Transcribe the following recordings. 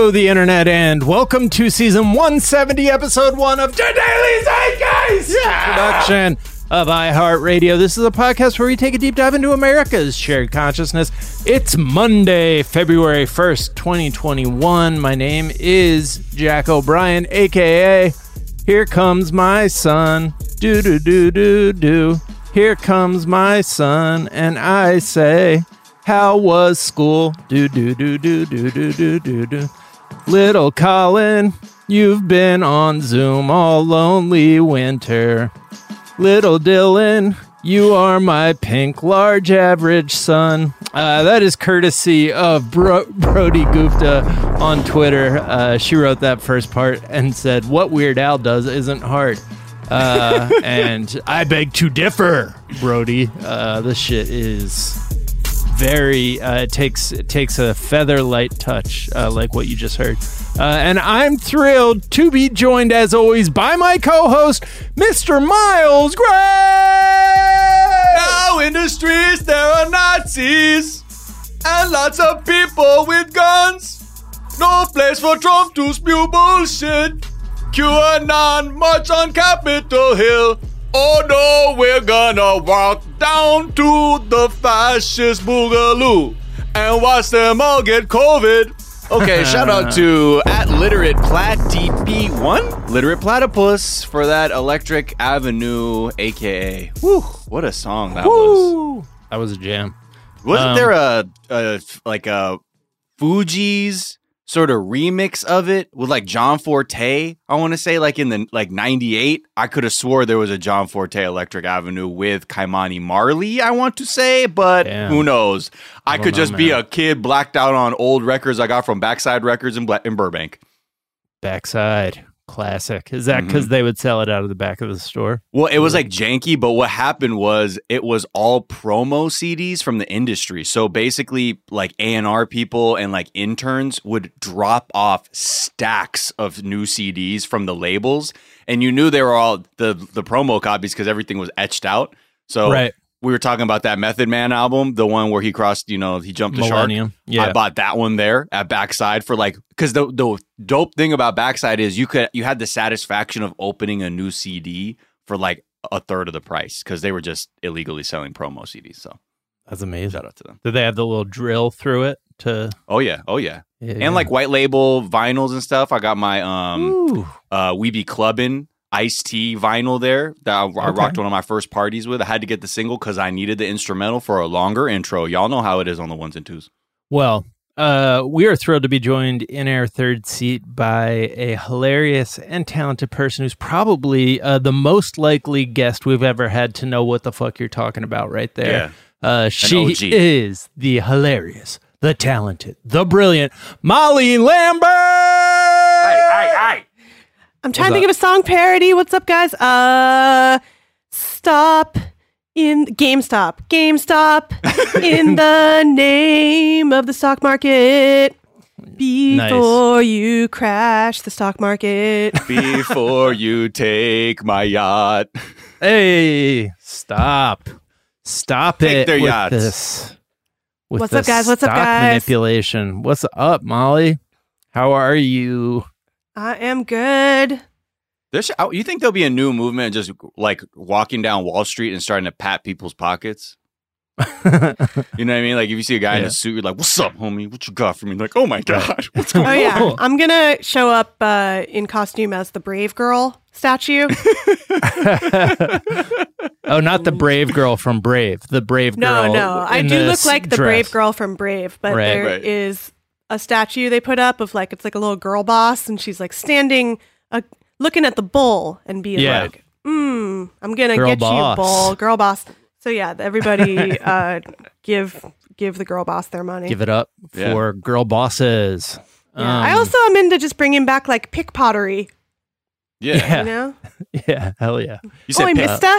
Hello, the internet, and welcome to season 170, episode one of The Daily Zeitgeist production of iHeartRadio. This is a podcast where we take a deep dive into America's shared consciousness. It's Monday, February 1st, 2021. My name is Jack O'Brien, aka Here Comes My Son. Do do do do do. Here comes my son, and I say, How was school? Do do do do do do do do do. Little Colin, you've been on Zoom all lonely winter. Little Dylan, you are my pink large average son. Uh, that is courtesy of Bro- Brody Gupta on Twitter. Uh, she wrote that first part and said, What Weird Al does isn't hard. Uh, and I beg to differ, Brody. Uh, this shit is very uh, takes takes a feather light touch uh, like what you just heard uh, and i'm thrilled to be joined as always by my co-host mr miles gray Now in the streets there are Nazis and lots of people with guns. No place for Trump to spew bullshit. QAnon march on Capitol Hill. Oh no, we're gonna walk down to the fascist boogaloo and watch them all get COVID. Okay, shout out to at literate plat DP1 literate platypus for that Electric Avenue, aka. Whew, what a song that was. That was a jam Wasn't Um, there a, a like a Fugees sort of remix of it with like John Forte? I want to say like in the like '98. I could have swore there was a John Forte Electric Avenue with Ky-Mani Marley. I want to say, but Damn. who knows? I, don't could know, just be a kid blacked out on old records I got from Backside Records in, Bla- in Burbank. backside classic. Is that because mm-hmm. they would sell it out of the back of the store? Well, it was like janky, but what happened was it was all promo CDs from the industry. So basically, like A and R people and like interns would drop off stacks of new CDs from the labels, and you knew they were all the the promo copies because everything was etched out. So right we were talking about that Method Man album, the one where he crossed, you know, he jumped the shark. yeah I bought that one there at Backside for like because the the dope thing about Backside is you could you had the satisfaction of opening a new CD for like a third of the price because they were just illegally selling promo CDs. So that's amazing shout out to them. did they have the little drill through it to Oh yeah, oh yeah, yeah. and like white label vinyls and stuff. I got my um Ooh. uh We Be Clubbin' Ice T vinyl there that I, I rocked one of my first parties with. I had to get the single because I needed the instrumental for a longer intro. Y'all know how it is on the ones and twos. Well, uh, we are thrilled to be joined in our third seat by a hilarious and talented person who's probably uh, the most likely guest we've ever had to know what the fuck you're talking about right there. Uh, she is the hilarious, the talented, the brilliant Molly Lambert. I'm trying to What's think of a song parody. What's up, guys? Uh, stop in GameStop. GameStop in the name of the stock market. Before you crash the stock market. Before you take my yacht. Hey, stop. Stop Take it their with yachts. this. With What's up, this guys? What's up, stock guys? Manipulation. What's up, Molly? How are you? I am good. There's, oh, you think there'll be a new movement just like walking down Wall Street and starting to pat people's pockets? You know what I mean? Like if you see a guy in a suit, you're like, "What's up, homie? What you got for me?" Like, "Oh my god, what's going Oh on?" Oh yeah, I'm gonna show up uh, in costume as the Brave Girl statue. oh, not the brave girl from Brave. The brave No, girl. no, no, I do look like the dress. brave girl from Brave, but Right. there is Right. A statue they put up of like it's like a little girl boss, and she's like standing, uh, looking at the bull and being Yeah. like, "Hmm, I'm gonna Girl get boss. you, bull, girl boss." So yeah, everybody uh, give give the girl boss their money. Give it up Yeah. for girl bosses. yeah. I Um, also am into just bringing back like pick pottery. Yeah, Yeah. You know, yeah, hell yeah. you said Oi, pick, Mister,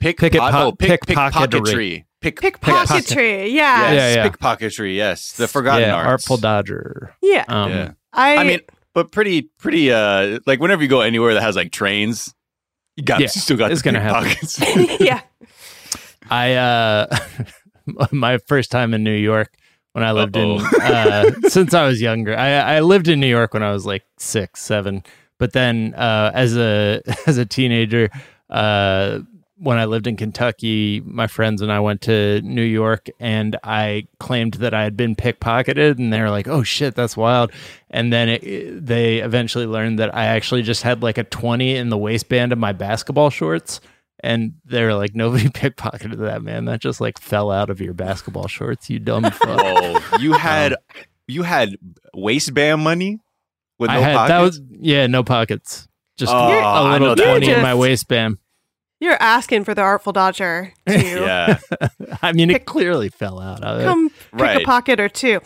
pick, Picket pot- po- oh, pick, pickpocketery. pickpocketry, pick, pickpocketry. Yeah, yes, Yeah, yeah. pickpocketry. Yes, the forgotten yeah, arts. Artful Dodger. yeah. Um, yeah, I, I mean, but pretty, pretty. Uh, like whenever you go anywhere that has like trains, you got, Yeah, you still got it's the gonna happen. yeah. I uh my first time in New York when I lived in Uh-oh. uh, since I was younger. I, I lived in New York when I was like six, seven. But then uh, as a as a teenager, uh, when I lived in Kentucky, my friends and I went to New York, and I claimed that I had been pickpocketed, and they were like, "Oh shit, that's wild." And then it, they eventually learned that I actually just had like a twenty in the waistband of my basketball shorts. And they were like, nobody pickpocketed that, man. That just like fell out of your basketball shorts, you dumb fuck. Oh, you um, had you had waistband money with no I had pockets. that was yeah, no pockets. Just Oh, a I little know that twenty in my waistband. You're asking for the Artful Dodger to yeah, I mean, it clearly fell out. of it. come pick Right. a pocket or two.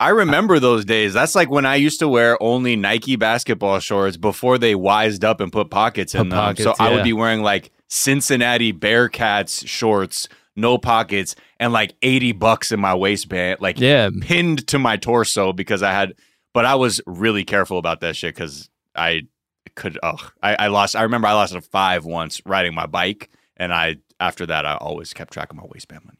I remember those days. That's like when I used to wear only Nike basketball shorts before they wised up and put pockets in Put them. pockets, so I would be wearing like Cincinnati Bearcats shorts, no pockets, and like eighty bucks in my waistband, like Yeah, pinned to my torso because I had. But I was really careful about that shit because I could. Oh, I, I lost. I remember I lost a five once riding my bike, and I after that I always kept track of my waistband money.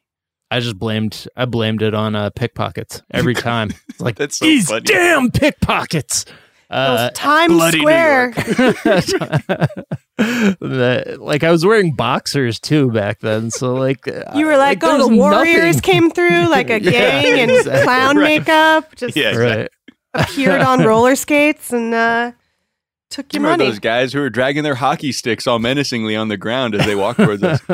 I just blamed I blamed it on uh, pickpockets every time. It's like That's so these funny. damn pickpockets. Uh, Times Square. the- like I was wearing boxers too back then, so like You were like, oh, the Warriors nothing- came through like a Yeah, gang in exactly. clown Right. makeup, just Yeah, right. appeared on roller skates and uh, took your you remember money. those guys who were dragging their hockey sticks all menacingly on the ground as they walked towards us?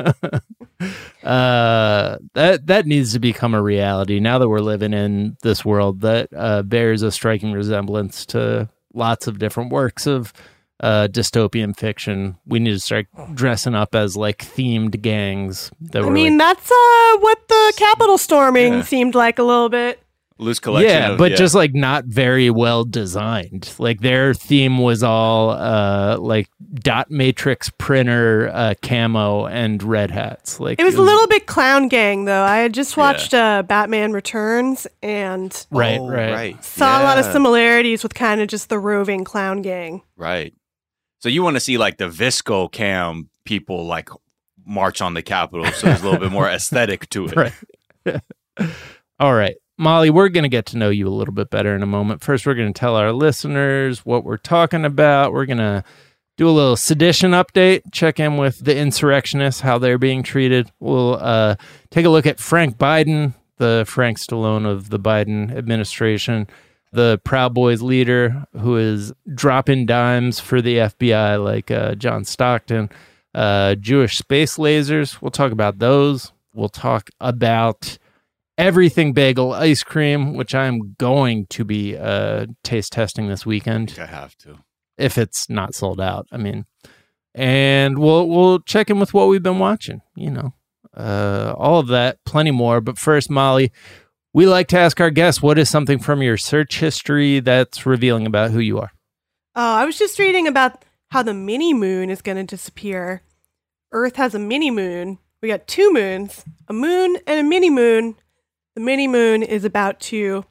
uh, that that needs to become a reality now that we're living in this world that uh, bears a striking resemblance to lots of different works of uh, dystopian fiction. We need to start dressing up as like themed gangs. That I were mean, like, that's uh, what the Capitol storming Yeah. seemed like a little bit. Loose collection. yeah, of- but just like not very well designed. Like their theme was all uh, like dot matrix printer uh, camo and red hats. Like It was a little bit clown gang, though. I had just Yeah. watched uh, Batman Returns and right, Oh, right. saw a lot of similarities with kind of just the roving clown gang. Right. So you want to see like the VSCO cam people like march on the Capitol, so there's a little bit more aesthetic to it. Right. All right. Molly, we're going to get to know you a little bit better in a moment. First, we're going to tell our listeners what we're talking about. We're going to do a little sedition update, check in with the insurrectionists, how they're being treated. We'll uh, take a look at Frank Biden, the Frank Stallone of the Biden administration, the Proud Boys leader who is dropping dimes for the FBI, like uh, John Stockton, uh, Jewish space lasers. We'll talk about those. We'll talk about everything bagel ice cream, which I'm going to be uh, taste testing this weekend I have to. if it's not sold out. I mean, and we'll we'll check in with what we've been watching. You know, uh, all of that, plenty more. But first, Molly, we like to ask our guests what is something from your search history that's revealing about who you are. Oh, I was just reading about how the mini moon is going to disappear. Earth has a mini moon. We got two moons, a moon and a mini moon. The mini moon is about to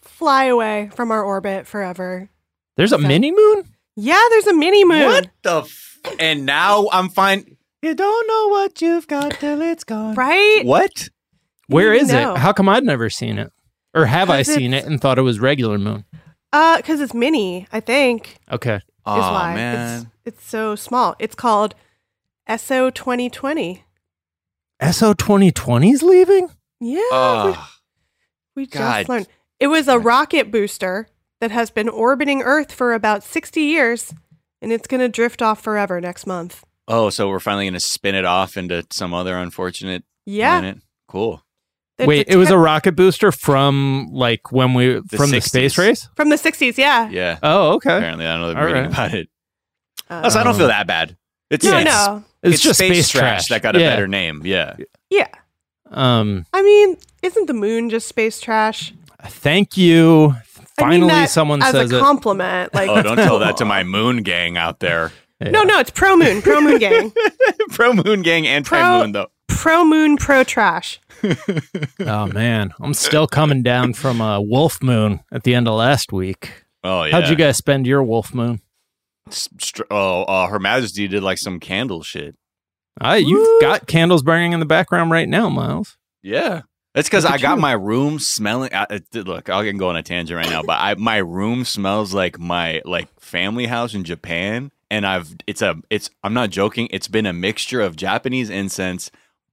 fly away from our orbit forever. There's a So- mini moon. Yeah, there's a mini moon. What the? F- and now I'm fine. You don't know what you've got till it's gone. Right? What? Where is No. it? How come I've never seen it? Or have I seen it and thought it was regular moon? Uh, because it's mini, I think, Okay. Oh why. man. It's, it's so small. It's called SO 2020. SO 2020's leaving? Yeah. we- Oh, We just God. learned. It was a rocket booster that has been orbiting Earth for about 60 years, and it's going to drift off forever next month. oh, so we're finally gonna spin it off into some other unfortunate Yeah. planet. Cool. It's Wait, it was a rocket booster from like when we from the space race? from the 60s. Yeah. Yeah. Oh, okay. Apparently, I know they're All reading right. about it. Uh, Also, I don't feel that bad. It's no, it's, no. It's, it's just space, space, trash that got a Yeah. better name. Yeah. Yeah. Um, I mean, isn't the moon just space trash? thank you. I mean Finally, that someone as says a it. compliment. Like, Oh, don't tell that to my moon gang out there. no, no, it's pro moon, pro moon gang, Pro moon gang, anti moon though. pro moon, pro trash. Oh man, I'm still coming down from a wolf moon at the end of last week. Oh yeah. How'd you guys spend your wolf moon? Str- oh, uh, Her Majesty did like some candle shit. Ah, you've Woo. got candles burning in the background right now, Miles. Yeah. It's because I got you. my room smelling. I, I- look, I can go on a tangent right now, but I, my room smells like my like family house in Japan, and I've it's a it's I'm not joking. It's been a mixture of Japanese incense,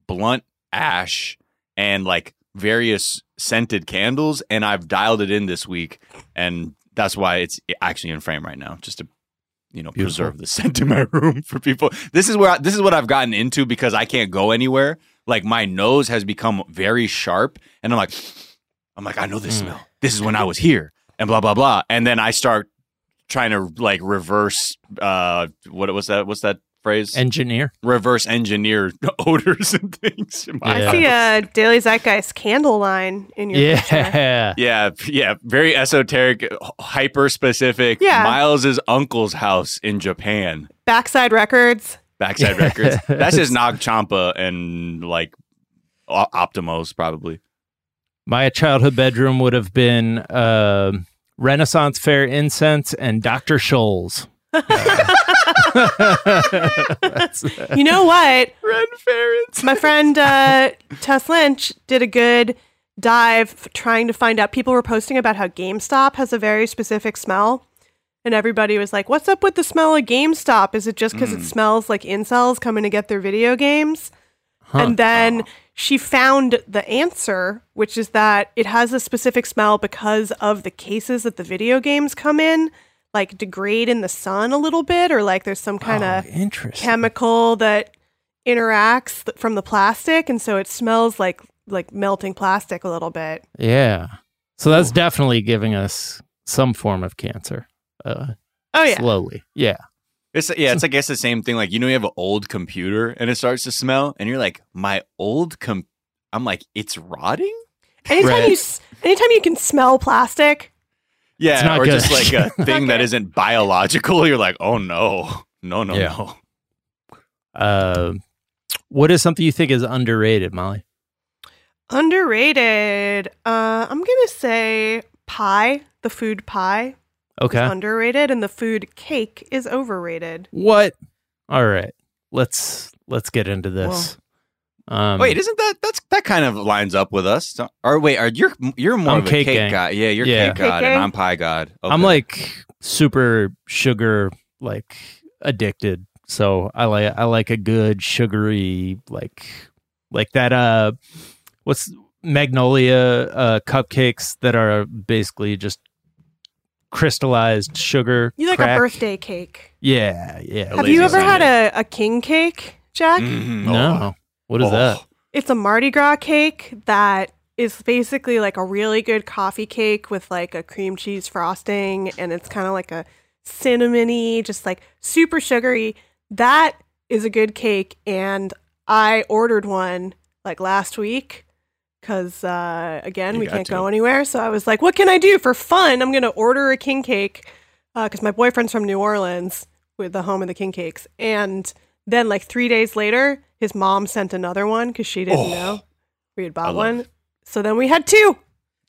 blunt ash, and like various scented candles, and I've dialed it in this week, and that's why it's actually in frame right now, just to you know Beautiful. preserve the scent in my room for people. This is where I, this is what I've gotten into because I can't go anywhere. Like my nose has become very sharp, and I'm like, I'm like, I know this Mm. smell. This is when I was here, and blah blah blah. And then I start trying to like reverse uh what was that what's that phrase Engineer. reverse engineer odors and things in my Yeah. I see a Daily Zeitgeist candle line in your picture. Yeah. Yeah, yeah, very esoteric, hyper specific. Yeah. Miles's uncle's house in Japan. Backside Records. Backside Records. That's his Nag Champa and like O- Optimos probably. My childhood bedroom would have been uh, Renaissance Fair incense and Dr. Scholl's. You know what? Ferrets. My friend uh, Tess Lynch did a good dive trying to find out. People were posting about how GameStop has a very specific smell. And everybody was like, What's up with the smell of GameStop? Is it just because it smells like incels coming to get their video games? And then she found the answer, which is that it has a specific smell because of the cases that the video games come in, like degrade in the sun a little bit, or like there's some kind of Oh, chemical that interacts th- from the plastic, and so it smells like like melting plastic a little bit. yeah. So that's definitely giving us some form of cancer. Uh, Oh yeah, Slowly. Yeah. It's yeah, it's I guess the same thing. Like you know, you have an old computer and it starts to smell, and you're like, my old com. I'm like, it's rotting. anytime Right. you s- anytime you can smell plastic, Yeah, It's not or good. just like a thing that Okay. isn't biological. You're like, oh no, no, no, Yeah. no. Uh, what is something you think is underrated, Molly? underrated. Uh, I'm gonna say pie. The food pie Okay. is underrated, and the food cake is overrated. What? All right. Let's let's get into this. Um, Wait, isn't that that's that kind of lines up with us? Or wait, are you're you're more I'm of a cake cake, gang. guy? Yeah, you're Yeah. cake Cake god, gang? and I'm pie god. I'm like super sugar like addicted. So I like I like a good sugary like like that uh what's magnolia uh cupcakes that are basically just crystallized sugar. You like crack. a birthday cake? Yeah, yeah. Have you ever had a, a king cake, Jack? Mhm. No. What is Oh. that? It's a Mardi Gras cake that is basically like a really good coffee cake with like a cream cheese frosting, and it's kind of like a cinnamony, just like super sugary. That is a good cake, and I ordered one like last week because uh, again You we can't to. go anywhere. So I was like, "What can I do for fun? I'm gonna order a king cake because my boyfriend's from New Orleans with the home of the king cakes, and then like three days later, his mom sent another one because she didn't Oh. know we had bought love one. So then we had two.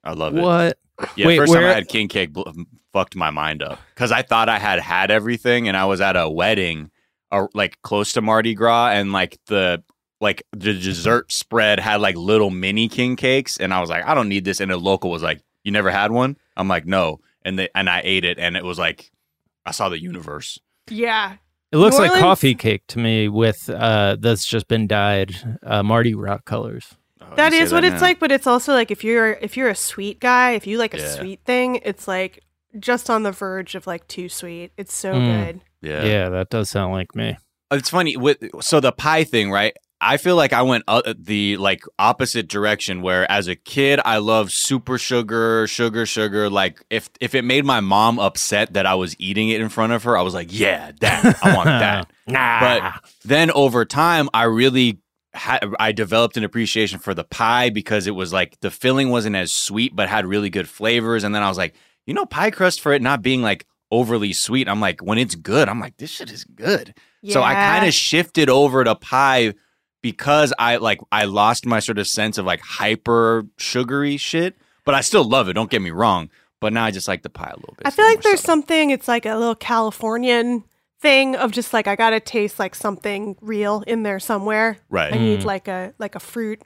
I love it. What? Yeah, Wait, first time I had king cake bl- fucked my mind up because I thought I had had everything, and I was at a wedding, uh, like close to Mardi Gras, and like the like the dessert spread had like little mini king cakes, and I was like, I don't need this, and the local was like, You never had one? I'm like, No, and they and I ate it, and it was like, I saw the universe. Yeah. It looks New like Orleans- coffee cake to me with uh that's just been dyed uh Mardi Gras colors. Oh, That you say is what that it's now. like, but it's also like if you're if you're a sweet guy, if you like a Yeah. sweet thing, it's like just on the verge of like too sweet. It's so Mm. good. Yeah. Yeah. that does sound like me. It's funny with so the pie thing, right? I feel like I went uh, the like opposite direction where as a kid I loved super sugar, sugar, sugar. Like if if it made my mom upset that I was eating it in front of her, I was like, yeah, that I want that. Nah. But then over time, I really had I developed an appreciation for the pie because it was like the filling wasn't as sweet but had really good flavors. And then I was like, you know, pie crust for it not being like overly sweet. I'm like, when it's good, I'm like, this shit is good. So I kind of shifted over to pie because I like I lost my sort of sense of like hyper sugary shit. But I still love it. Don't get me wrong. But now I just like the pie a little bit. I feel like there's subtle. something. It's like a little Californian thing of just like I gotta taste like something real in there somewhere. right. I need Mm. like a like a fruit.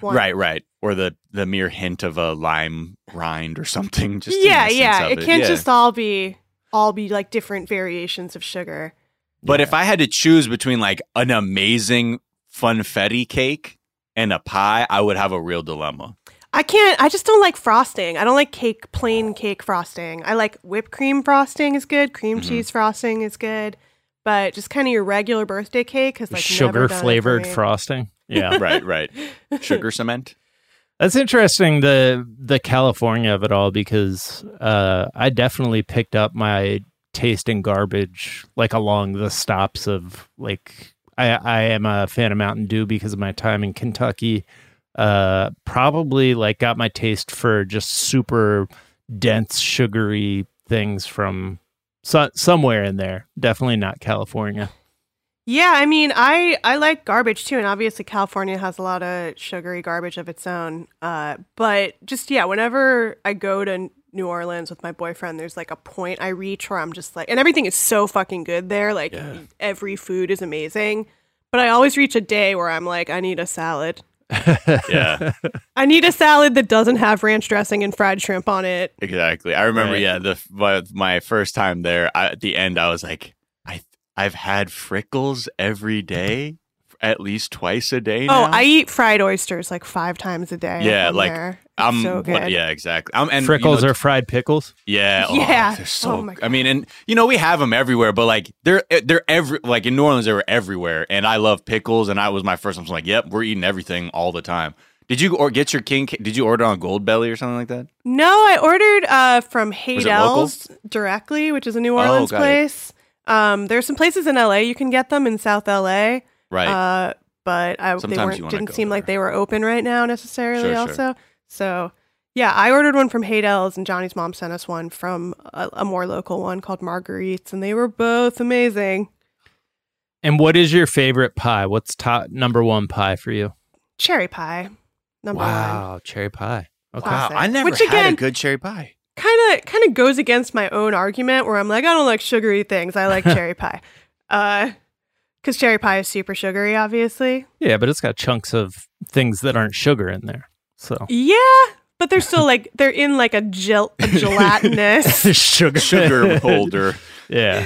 One. Right, right. or the the mere hint of a lime rind or something. Just yeah, yeah. of It can't Yeah. just all be all be like different variations of sugar. But if I had to choose between like an amazing funfetti cake and a pie, I would have a real dilemma. I can't. I just don't like frosting. I don't like cake, plain cake frosting. I like whipped cream frosting is good. Cream Mhm. cheese frosting is good. But just kind of your regular birthday cake has like Sugar done flavored frosting. Yeah. right, right. Sugar cement. That's interesting the the California of it all because uh, I definitely picked up my taste in garbage like along the stops of like I I am a fan of Mountain Dew because of my time in Kentucky. Uh, probably like got my taste for just super dense sugary things from so, somewhere in there. Definitely not California. Yeah, I mean, I I like garbage too, and obviously California has a lot of sugary garbage of its own. Uh, but just yeah, whenever I go to New Orleans with my boyfriend, there's like a point I reach where I'm just like, and everything is so fucking good there. Like every food is amazing, but I always reach a day where I'm like, I need a salad. Yeah, I need a salad that doesn't have ranch dressing and fried shrimp on it. exactly. I remember. Right. Yeah, the my, my first time there. I, at the end, I was like, I I've had frickles every day, at least twice a day. Oh. I eat fried oysters like five times a day. Yeah, like, there. I'm so what- good. yeah, exactly. I'm and Frickles you know, or fried pickles. Yeah, oh, Yeah. they're so. Oh my I mean, and you know we have them everywhere, but like they're they're every like in New Orleans they were everywhere, and I love pickles, and I was my first. I was like, yep, we're eating everything all the time. Did you or get your king? Did you order on Goldbelly or something like that? No, I ordered uh, from Was it directly, which is a New Oh, Orleans got it. place. Um, there's some places in LA you can get them in South LA, Right. uh, but I, they Sometimes you weren't wanna didn't go seem like they were open right now necessarily. Sure, sure. also, so yeah, I ordered one from Haydel's, and Johnny's mom sent us one from a, a more local one called Marguerite's, and they were both amazing. And what is your favorite pie? What's top number one pie for you? Cherry pie, number one. Wow, cherry pie. Okay. wow. I never Which had again- a good cherry pie. kind of kind of goes against my own argument where I'm like I don't like sugary things. I like cherry pie. Uh cuz cherry pie is super sugary obviously. Yeah, but it's got chunks of things that aren't sugar in there. So Yeah, but they're still like they're in like a, gel- a gelatinous sugar, Sugar holder. yeah.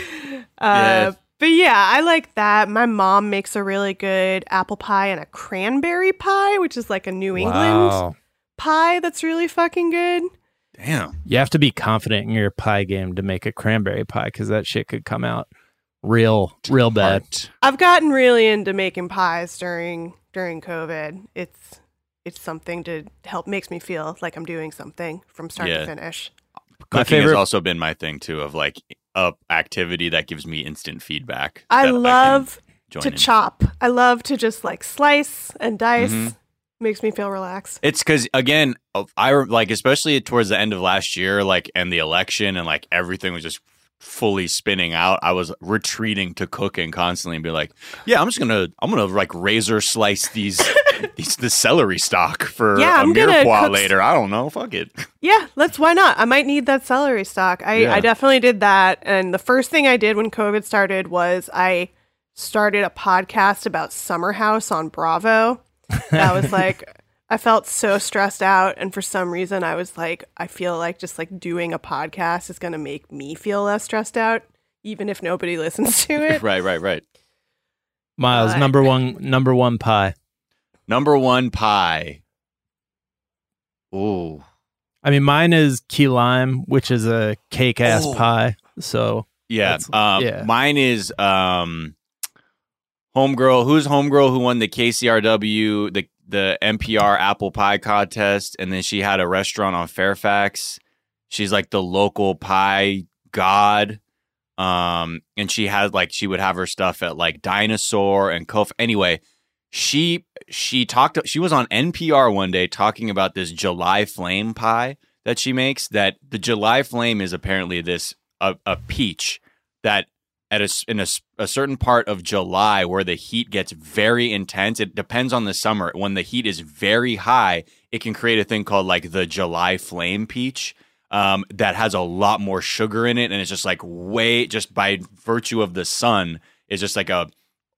uh but yeah, I like that. My mom makes a really good apple pie and a cranberry pie, which is like a New England Wow. pie that's really fucking good. Damn. You have to be confident in your pie game to make a cranberry pie because that shit could come out real, real bad. Heart. I've gotten really into making pies during during COVID. It's it's something to help makes me feel like I'm doing something from start Yeah. to finish. My Cooking has also been my thing too, of like a activity that gives me instant feedback. I love join to in. chop. I love to just like slice and dice. Mhm. Makes me feel relaxed. It's because again, I like especially towards the end of last year, like and the election and like everything was just fully spinning out. I was retreating to cooking constantly and be like, yeah, I'm just gonna, I'm gonna like razor slice these, these the celery stock for Yeah, a mirepoix later. I don't know, fuck it. Yeah, let's why not? I might need that celery stock. I, Yeah. I definitely did that. And the first thing I did when COVID started was I started a podcast about Summer House on Bravo. That was like I felt so stressed out and for some reason I was like I feel like just like doing a podcast is going to make me feel less stressed out even if nobody listens to it. right, right, right. Miles, But- number one, number one pie. Number one pie. Ooh, I mean, mine is key lime, which is a cake ass Oh. pie. So yeah. Um, yeah. mine is um, homegirl. Who's homegirl who won the KCRW the the NPR apple pie contest, and then she had a restaurant on Fairfax. She's like the local pie god. Um, and she had like she would have her stuff at like Dinosaur and Kof. Anyway, she she talked. She was on NPR one day talking about this July Flame pie that she makes. That the July Flame is apparently this a, a peach that at a, in a certain part of July where the heat gets very intense. It depends on the summer. When the heat is very high, it can create a thing called like the July Flame peach. Um, that has a lot more sugar in it, and it's just like way just by virtue of the sun, it's just like a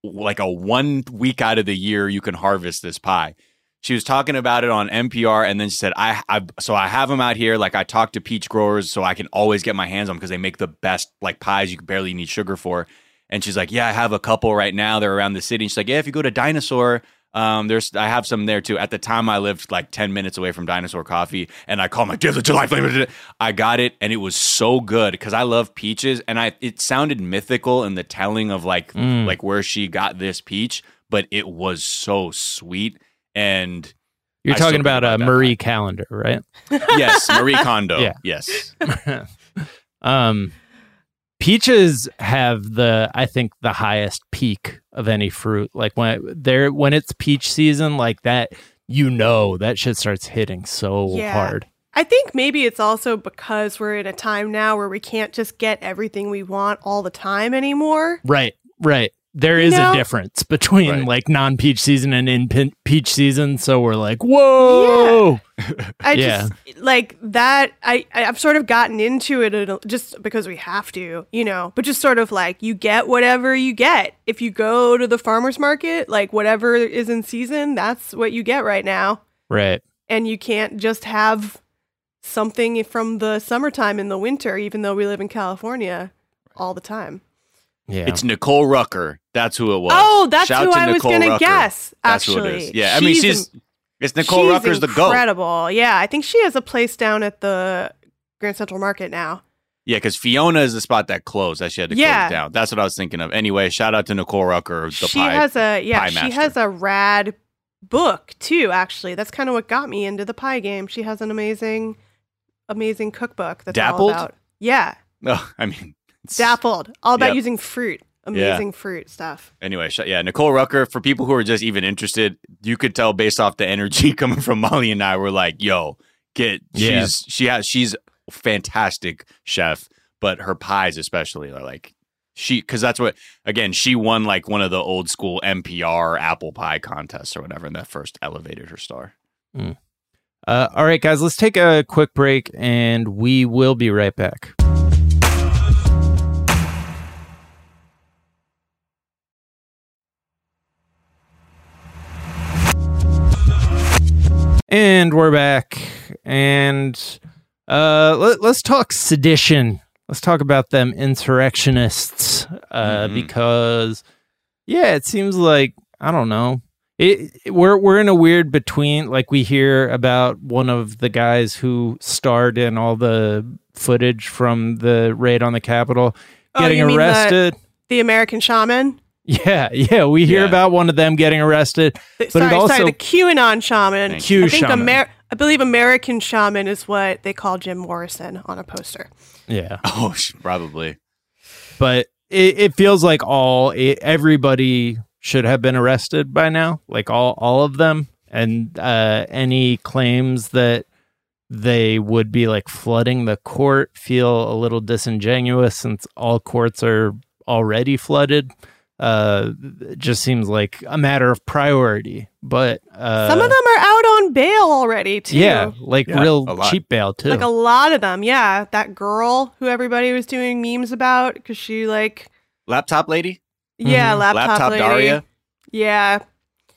like a one week out of the year you can harvest this pie. She was talking about it on NPR, and then she said, "I, I so I have them out here. Like I talk to peach growers, so I can always get my hands on them because they make the best like pies you can barely need sugar for." And she's like, "Yeah, I have a couple right now. They're around the city." And she's like, "Yeah, if you go to Dinosaur." Um, there's I have some there too. At the time, I lived like ten minutes away from Dinosaur Coffee, and I called my "Do you have the July flavor?" I got it, and it was so good because I love peaches, and I it sounded mythical in the telling of like Mm. like where she got this peach, but it was so sweet. And You're I talking about, about uh, that Marie Callender, right? yes, Marie Kondo. Yeah. Yes, um, peaches have the I think the highest peak of any fruit. Like when they're when it's peach season, like that, you know that shit starts hitting so Yeah. hard. I think maybe it's also because we're in a time now where we can't just get everything we want all the time anymore. Right, right. There You know? a difference between Right. like non peach season and in pe- peach season. So we're like, whoa. I Yeah. just like that. I I- I've sort of gotten into it just because we have to, you know. But just sort of like you get whatever you get. If you go to the farmers market, like whatever is in season, that's what you get right now. Right. And you can't just have something from the summertime in the winter, even though we live in California all the time. Yeah. it's Nicole Rucker. That's who it was. Oh, that's Shout who to I was gonna Rucker. guess. That's who it is. Yeah, I mean she's it's Nicole she's Rucker's the goat. incredible. Yeah, I think she has a place down at the Grand Central Market now. Yeah, because Fiona is the spot that closed that she had to Yeah. close down. That's what I was thinking of. Anyway, shout out to Nicole Rucker. The she pie. has a yeah, she master. has a rad book too. Actually, that's kind of what got me into the pie game. She has an amazing, amazing cookbook that's all about yeah, Oh, I mean, it's- dappled, all about Yep. using fruit, amazing fruit stuff. Anyway, sh- yeah, Nicole Rucker. For people who are just even interested, you could tell based off the energy coming from Molly and I. We're like, yo, get. Yeah. She's she has she's fantastic chef, but her pies especially are like she because that's what again she won like one of the old school NPR apple pie contests or whatever, and that first elevated her star. Uh, all right, guys, let's take a quick break and we will be right back. And we're back. And uh, let, us talk sedition. Let's talk about them insurrectionists uh, Mhm. because, yeah, it seems like, I don't know, it, it- we're we're in a weird between like we hear about one of the guys who starred in all the footage from the raid on the Capitol Oh, getting you mean the- arrested. The American Shaman. Yeah, yeah, we hear Yeah. about one of them getting arrested. The- But it sorry, also- sorry, the QAnon Shaman. Thank Q I think shaman. Amer- I believe American Shaman is what they call Jim Morrison on a poster. yeah, Oh, probably. but it, it feels like all it, everybody should have been arrested by now, like all all of them, and uh, any claims that they would be like flooding the court feel a little disingenuous since all courts are already flooded. Uh, it just seems like a matter of priority, but uh, Some of them are out on bail already too. yeah, like Yeah, real cheap bail too. Like a lot of them, yeah. That girl who everybody was doing memes about because she like, Laptop lady, yeah, Mhm. laptop, laptop lady. Daria. Yeah,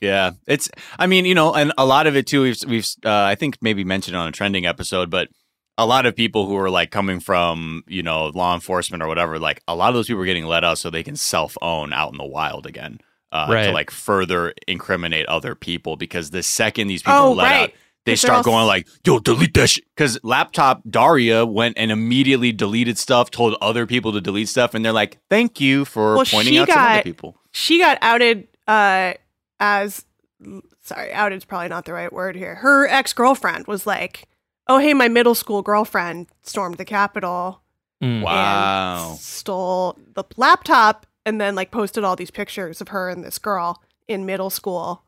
Yeah, it's. I mean, you know, and a lot of it too. We've we've uh, I think maybe mentioned on a trending episode, but a lot of people who are like coming from you know law enforcement or whatever, like a lot of those people are getting let out so they can self own out in the wild again, uh, Right. to like further incriminate other people. Because the second these people Oh, let right. out, they're start going like, "Yo, delete that shit." Because laptop Daria went and immediately deleted stuff, told other people to delete stuff, and they're like, "Thank you for Well, pointing she out some other people." she got outed uh, as sorry, outed's probably not the right word here. Her ex girlfriend was like, "Oh, hey, my middle school girlfriend stormed the Capitol Mm. Wow. and stole the laptop, and then like posted all these pictures of her and this girl in middle school."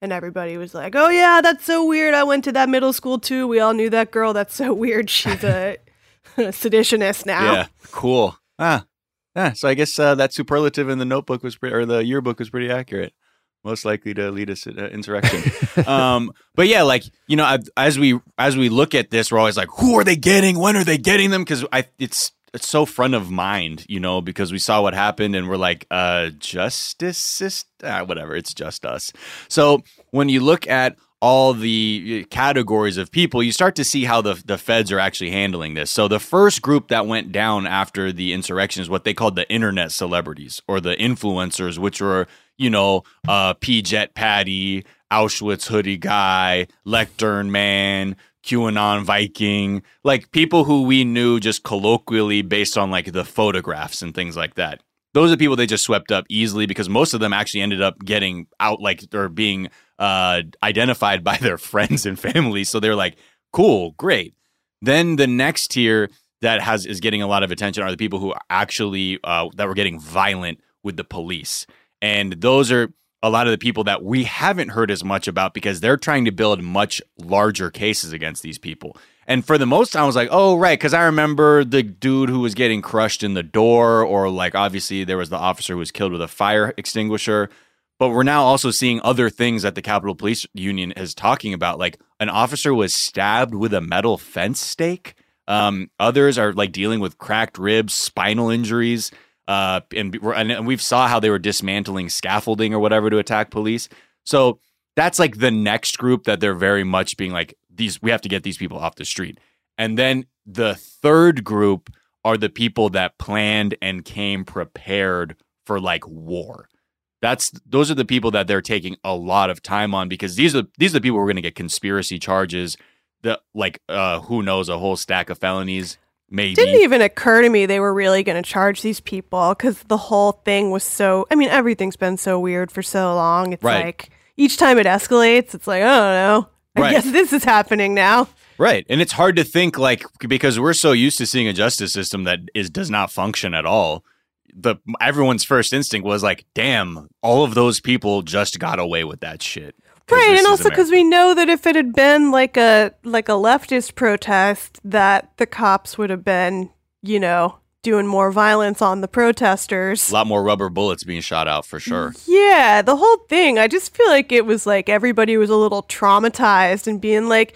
And everybody was like, "Oh yeah, that's so weird. I went to that middle school too. We all knew that girl. That's so weird. She's a seditionist now." Yeah, cool. Ah, yeah. So I guess uh, that superlative in the notebook was pretty, or the yearbook was pretty accurate. Most likely to lead us to uh, insurrection. um, but yeah, like you know, I, as we as we look at this, we're always like, who are they getting? When are they getting them? Because I it's it's so front of mind, you know, because we saw what happened and we're like, uh, justice system, ah, whatever. It's just us. So when you look at all the categories of people, you start to see how the the feds are actually handling this. So the first group that went down after the insurrection is what they called the internet celebrities or the influencers, which were you know uh, P Jet Patty, Auschwitz hoodie guy, Lectern man, QAnon Viking, like people who we knew just colloquially based on like the photographs and things like that. Those are people they just swept up easily because most of them actually ended up getting out like or being uh, identified by their friends and family. So they're like, cool, great. Then the next tier that has is getting a lot of attention are the people who actually uh, that were getting violent with the police, and those are a lot of the people that we haven't heard as much about because they're trying to build much larger cases against these people. And for the most I was like, oh, right. Because I remember the dude who was getting crushed in the door, or like obviously there was the officer who was killed with a fire extinguisher. But we're now also seeing other things that the Capitol Police Union is talking about. Like an officer was stabbed with a metal fence stake. Um, others are like dealing with cracked ribs, spinal injuries. Uh, and, and we've saw how they were dismantling scaffolding or whatever to attack police. So that's like the next group that they're very much being like these. We have to get these people off the street. And then the third group are the people that planned and came prepared for like war that's those are the people that they're taking a lot of time on because these are these are the people who are going to get conspiracy charges the like uh who knows a whole stack of felonies maybe. Didn't even occur to me they were really going to charge these people because the whole thing was so i mean everything's been so weird for so long. It's Right. like each time it escalates it's like i don't know. I Right. guess this is happening now. Right. And it's hard to think like because we're so used to seeing a justice system that is does not function at all. The everyone's first instinct was like damn all of those people just got away with that shit right and also because we know that if it had been like a like a leftist protest that the cops would have been you know doing more violence on the protesters a lot more rubber bullets being shot out for sure Yeah, the whole thing. I just feel like it was like everybody was a little traumatized and being like,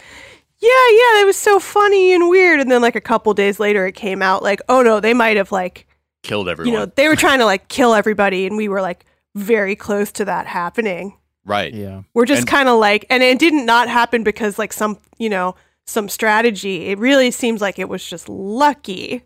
yeah, yeah, that was so funny and weird. And then like a couple days later, it came out like, oh no, they might have like, killed everyone you know, they were trying to like kill everybody. And we were like very close to that happening. Right Yeah. We're just kind of like, and it didn't not happen because like some, you know, some strategy. It really seems like it was just lucky.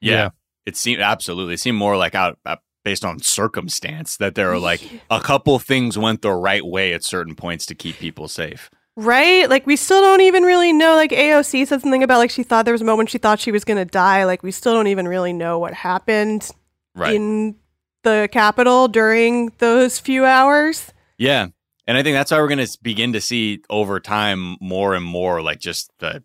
Yeah. Yeah. It seemed absolutely. It seemed more like out uh, based on circumstance that there were like a couple things went the right way at certain points to keep people safe. Right? Like we still don't even really know. Like AOC said something about like she thought there was a moment she thought she was gonna die. Like we still don't even really know what happened Right. in the Capitol during those few hours. yeah. And I think that's why we're going to begin to see over time more and more like just the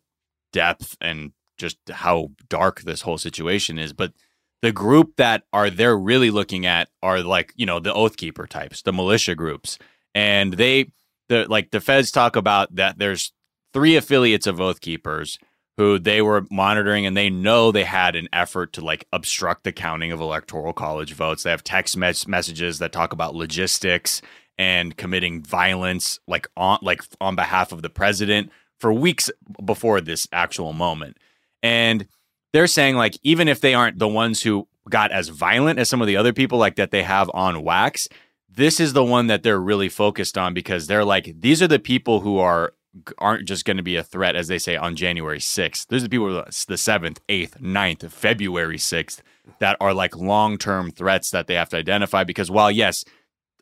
depth and just how dark this whole situation is. But the group that are they're really looking at are like, you know, the oath keeper types, the militia groups. And they the like the feds talk about that there's three affiliates of oath keepers who they were monitoring and they know they had an effort to like obstruct the counting of electoral college votes. They have text mes- messages that talk about logistics and committing violence like on like on behalf of the president for weeks before this actual moment. And they're saying like even if they aren't the ones who got as violent as some of the other people like that they have on wax, this is the one that they're really focused on because they're like these are the people who are aren't just going to be a threat as they say on January 6th. Those are the people uh, the 7th, 8th, 9th, February 6th that are like long-term threats that they have to identify because while yes,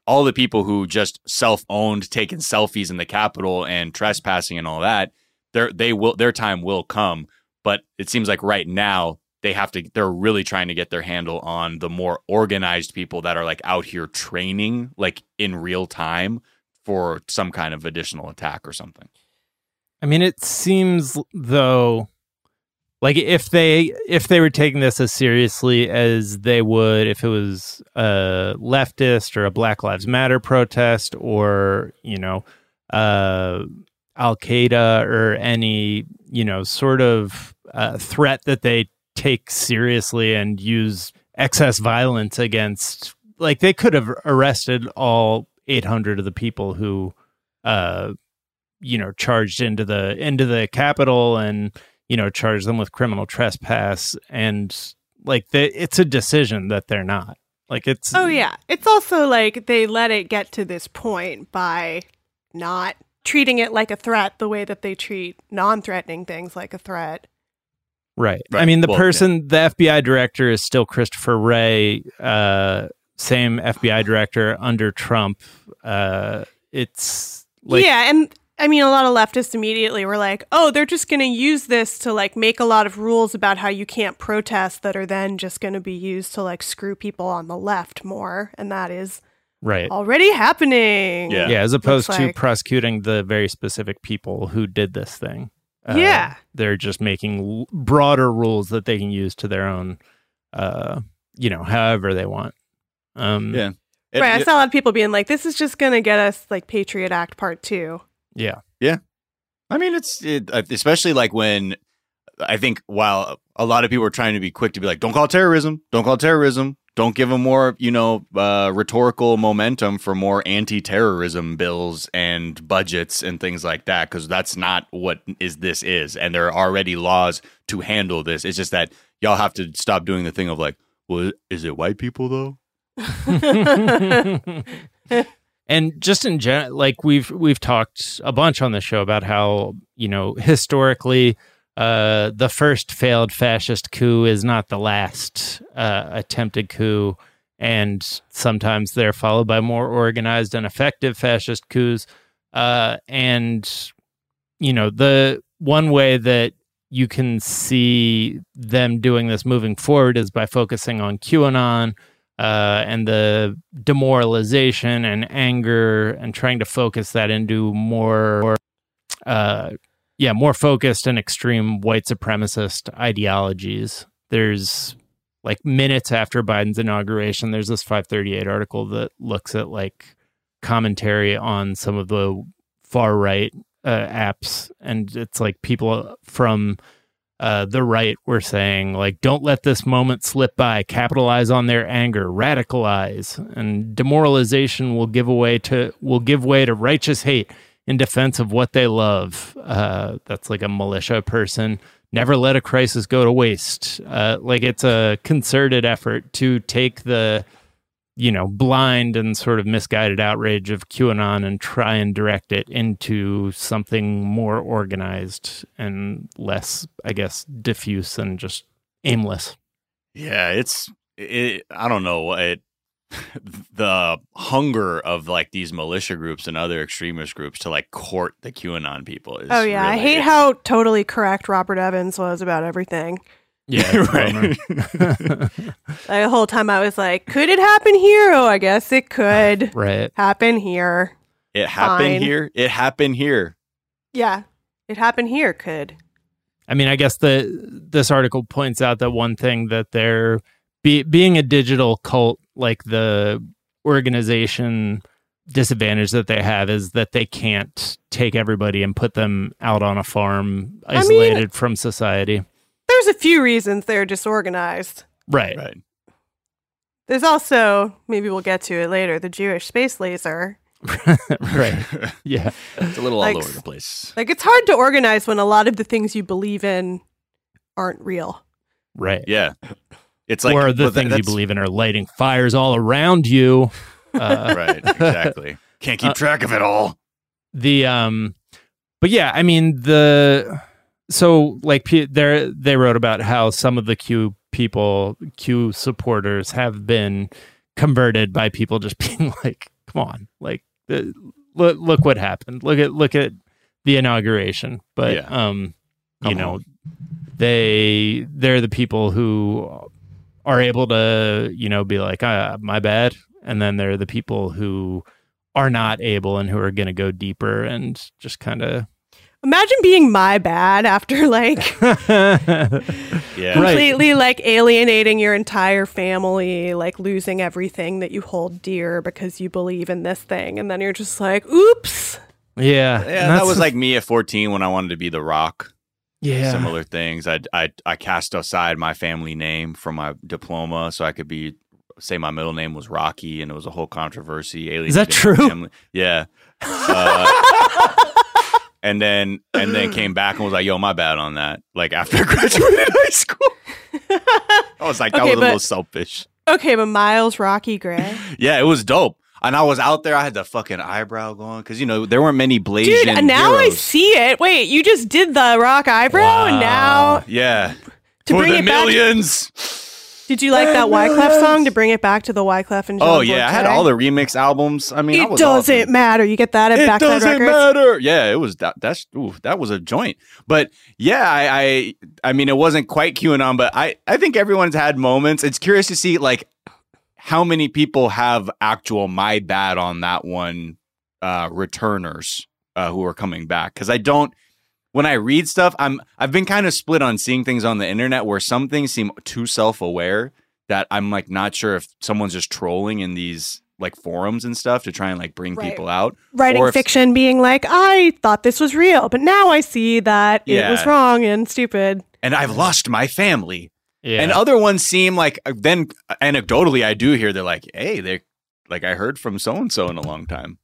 all the people who just self-owned taking selfies in the Capitol and trespassing and all that, their they will their time will come, but it seems like right now they have to they're really trying to get their handle on the more organized people that are like out here training like in real time for some kind of additional attack or something. I mean, it seems though, like if they if they were taking this as seriously as they would if it was a leftist or a Black Lives Matter protest or you know, uh, Al Qaeda or any you know sort of uh, threat that they take seriously and use excess violence against, like they could have arrested all 800 of the people who uh you know charged into the into the capitol and you know charge them with criminal trespass and like they, it's a decision that they're not like it's Oh yeah. It's also like they let it get to this point by not treating it like a threat the way that they treat non-threatening things like a threat. Right. I mean, the Well, person, the FBI director is still Christopher Wray, uh, same FBI director under Trump. Uh, it's like, yeah, and I mean, a lot of leftists immediately were like, "Oh, they're just going to use this to like make a lot of rules about how you can't protest that are then just going to be used to like screw people on the left more," and that is right. already happening. Yeah. Yeah, as opposed Looks to like- prosecuting the very specific people who did this thing. Uh, Yeah. They're just making l- broader rules that they can use to their own, uh, you know, however they want. Um, Yeah. It- right. I saw a lot of people being like, "This is just going to get us like Patriot Act Part 2. Yeah. Yeah. I mean, it's it, uh, especially like when I think while a lot of people are trying to be quick to be like, don't call terrorism, don't call terrorism, don't give them more, you know, uh, rhetorical momentum for more anti-terrorism bills and budgets and things like that, because that's not what is this is, and there are already laws to handle this. It's just that y'all have to stop doing the thing of like, well, is it white people though? and just in general, like we've we've talked a bunch on the show about how you know historically, uh, the first failed fascist coup is not the last uh, attempted coup, and sometimes they're followed by more organized and effective fascist coups. Uh, and you know the one way that you can see them doing this moving forward is by focusing on QAnon uh, and the demoralization and anger and trying to focus that into more, uh, yeah, more focused and extreme white supremacist ideologies. There's like minutes after Biden's inauguration, there's this 538 article that looks at like commentary on some of the far right uh, apps, and it's like people from uh, the right were saying like don't let this moment slip by. Capitalize on their anger. Radicalize. And demoralization will give away to will give way to righteous hate in defense of what they love. Uh, that's like a militia person. Never let a crisis go to waste. Uh, like it's a concerted effort to take the you know blind and sort of misguided outrage of qanon and try and direct it into something more organized and less i guess diffuse and just aimless Yeah, it's it. I don't know it. The hunger of like these militia groups and other extremist groups to like court the QAnon people is. Oh yeah, I hate how totally correct Robert Evans was about everything. Yeah right. The whole time I was like, could it happen here? Oh, I guess it could right happen here. it happened Fine. here. It happened here. Yeah, it happened here. Could. I mean, I guess the this article points out that one thing that they're be, being a digital cult, like the organization disadvantage that they have is that they can't take everybody and put them out on a farm I mean- isolated from society. There's a few reasons they're disorganized. Right. Right. There's also, maybe we'll get to it later, the Jewish space laser. right. Yeah. It's a little Like- all over the place. Like, it's hard to organize when a lot of the things you believe in aren't real. Right. Yeah. It's like or the well, that- things you believe in are lighting fires all around you. Uh, Right. Exactly. Can't keep Uh, track of it all. the um but yeah i mean the so like there they wrote about how some of the q people q supporters have been converted by people just being like come on like the, look look what happened look at look at the inauguration but Yeah. um you Come know on. they they're the people who are able to you know be like ah, my bad and then they're the people who are not able and who are going to go deeper and just kind of Imagine being my bad after like Yeah. Right. completely like alienating your entire family, like losing everything that you hold dear because you believe in this thing. And then you're just like, oops. yeah Yeah, that was like me at 14 when I wanted to be The Rock. yeah Similar things. I, I I cast aside my family name from my diploma so I could be say my middle name was Rocky, and it was a whole controversy. Is that true? family. Yeah. Uh, and then and then came back and was like, "Yo, my bad on that." Like after I graduated high school, I was like, "That Okay, was a little selfish." Okay, but Miles Rocky Gray. Yeah, it was dope. and I was out there. I had the fucking eyebrow going because you know there weren't many Blasian Dude, now I see it. Wait, you just did the rock eyebrow, and now Yeah, To for bring the it back- millions. Did you like that Wyclef song to bring it back to the Wyclef and John Oh yeah, I had all the remix albums. I mean, I It was doesn't awesome. matter. You get that at It Backside doesn't Records. matter. Yeah, it was that. That's ooh, that was a joint. But yeah, I, I I mean, it wasn't quite QAnon, but I I think everyone's had moments. It's curious to see like how many people have actual my bad on that one uh returners uh who are coming back because I don't. When I read stuff, I'm I've been kind of split on seeing things on the internet where some things seem too self-aware that I'm like not sure if someone's just trolling in these like forums and stuff to try and like bring Right. people out. Writing Or if- fiction, being like, I thought this was real, but now I see that it was wrong and stupid. and I've lost my family. Yeah. And other ones seem like uh, then anecdotally I do hear they're like, hey, they like I heard from so and so in a long time.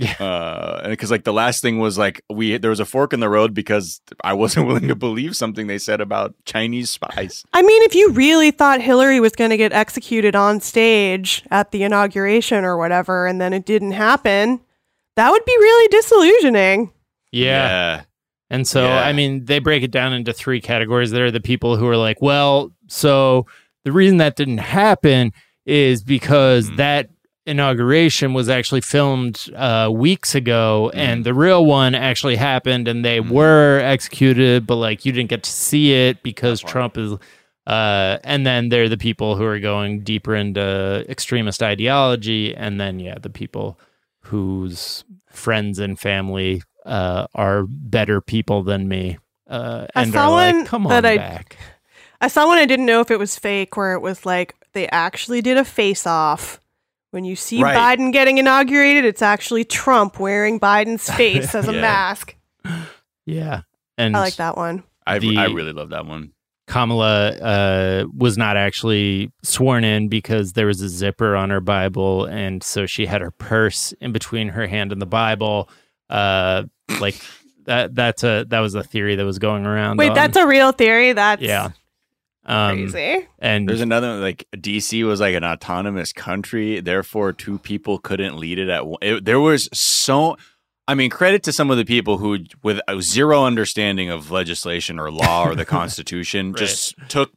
Yeah. Uh, because like the last thing was like we there was a fork in the road because I wasn't willing to believe something they said about Chinese spies. I mean, if you really thought Hillary was going to get executed on stage at the inauguration or whatever, and then it didn't happen, that would be really disillusioning. yeah. And so, Yeah. I mean, they break it down into three categories. There are the people who are like, well, so the reason that didn't happen is because Mhm. that inauguration was actually filmed uh, weeks ago, Mhm. and the real one actually happened, and they Mhm. were executed, but like you didn't get to see it because That part. Trump is. Uh, and then there are the people who are going deeper into extremist ideology, and then yeah, the people whose friends and family uh, are better people than me. Uh, I and saw are like, one come on that I- back. I saw one I didn't know if it was fake, where it was like they actually did a face off. When you see Right. Biden getting inaugurated, it's actually Trump wearing Biden's face as a Yeah. mask. Yeah, and I like that one. I The- I really love that one. Kamala uh, was not actually sworn in because there was a zipper on her Bible, and so she had her purse in between her hand and the Bible. Uh, like that. That's a that was a theory that was going around. Wait, on- that's a real theory. That's yeah. Um, crazy. and There's another like DC was like an autonomous country, therefore two people couldn't lead it at one. It, there was so, I mean, credit to some of the people who, with a zero understanding of legislation or law or the Constitution, just took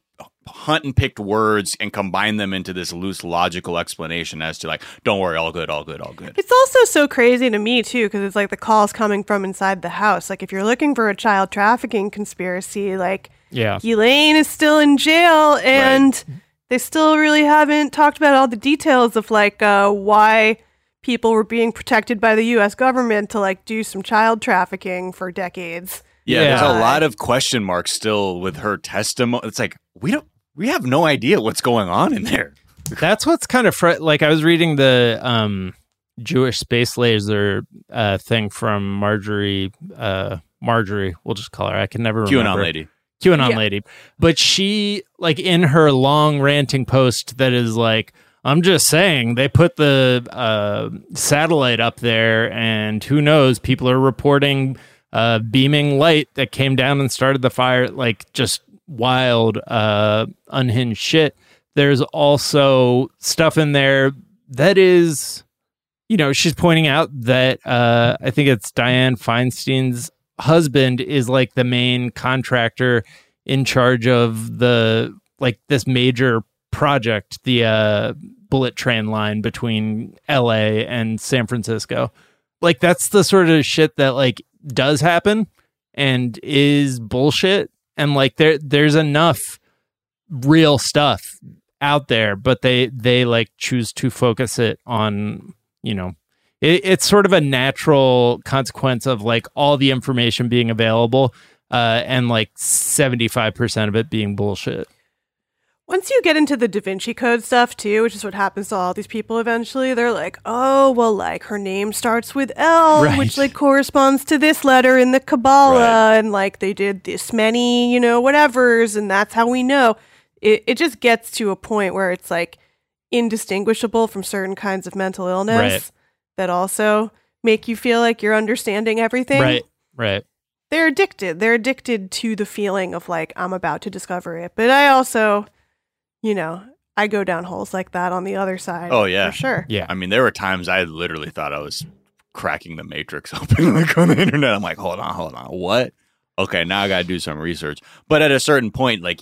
hunt and picked words and combined them into this loose logical explanation as to like, don't worry, all good, all good, all good. It's also so crazy to me too, because it's like the calls coming from inside the house. Like if you're looking for a child trafficking conspiracy, like yeah, Ghislaine is still in jail, and they still really haven't talked about all the details of like uh, why people were being protected by the U.S. government to like do some child trafficking for decades. Yeah, Yeah. there's a lot of question marks still with her testimony. It's like we don't, we have no idea what's going on in there. That's what's kind of fr- like I was reading the um, Jewish space laser uh, thing from Marjorie. Uh, Marjorie, we'll just call her. I can never remember. QAnon lady. QAnon Yeah. lady. But she, like, in her long ranting post that is like, I'm just saying, they put the uh, satellite up there, and who knows? People are reporting uh, beaming light that came down and started the fire, like, just wild, uh, unhinged shit. There's also stuff in there that is, you know, she's pointing out that uh, I think it's Dianne Feinstein's husband is like the main contractor in charge of the like this major project, the uh, bullet train line between LA and San Francisco. Like that's the sort of shit that like does happen and is bullshit. And like there there's enough real stuff out there, but they they like choose to focus it on, you know, it, it's sort of a natural consequence of like all the information being available uh, and like 75% of it being bullshit. Once you get into the Da Vinci Code stuff too, which is what happens to all these people eventually, they're like, oh, well, like her name starts with L, Right. which like corresponds to this letter in the Kabbalah, Right. and like they did this many, you know, whatevers, and that's how we know. It, it just gets to a point where it's like indistinguishable from certain kinds of mental illness Right. That also make you feel like you're understanding everything. Right, right. They're addicted. They're addicted to the feeling of like, I'm about to discover it. But I also, you know, I go down holes like that on the other side. Oh, yeah. for sure. Yeah. I mean, there were times I literally thought I was cracking the matrix open like on the internet. I'm like, hold on, hold on, what? Okay, now I got to do some research. But at a certain point, like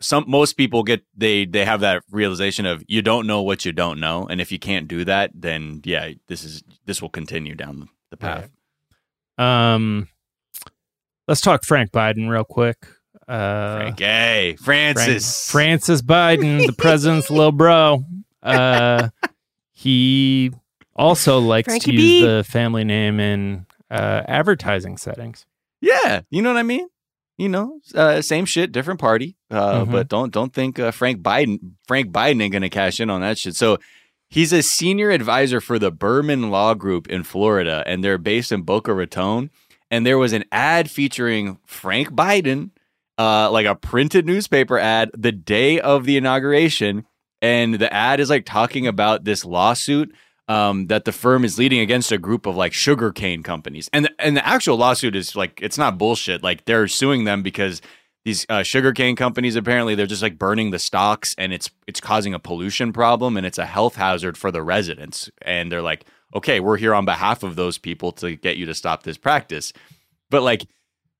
some most people get they they have that realization of you don't know what you don't know, and if you can't do that, then yeah, this is this will continue down the path. Um, let's talk Frank Biden real quick. Uh, Frank, hey, Frank- Francis, Francis Biden, the president's little bro. Uh, he also likes Frankie to B. use the family name in uh, advertising settings. Yeah, you know what I mean. You know, uh, same shit, different party. Uh, Mhm. But don't don't think uh, Frank Biden Frank Biden ain't gonna cash in on that shit. So he's a senior advisor for the Berman Law Group in Florida, and they're based in Boca Raton. And there was an ad featuring Frank Biden, uh, like a printed newspaper ad, the day of the inauguration. And the ad is like talking about this lawsuit um, that the firm is leading against a group of like sugarcane companies, and the, and the actual lawsuit is like it's not bullshit. Like they're suing them because these uh, sugarcane companies apparently they're just like burning the stocks, and it's it's causing a pollution problem, and it's a health hazard for the residents. And they're like, okay, we're here on behalf of those people to get you to stop this practice. But like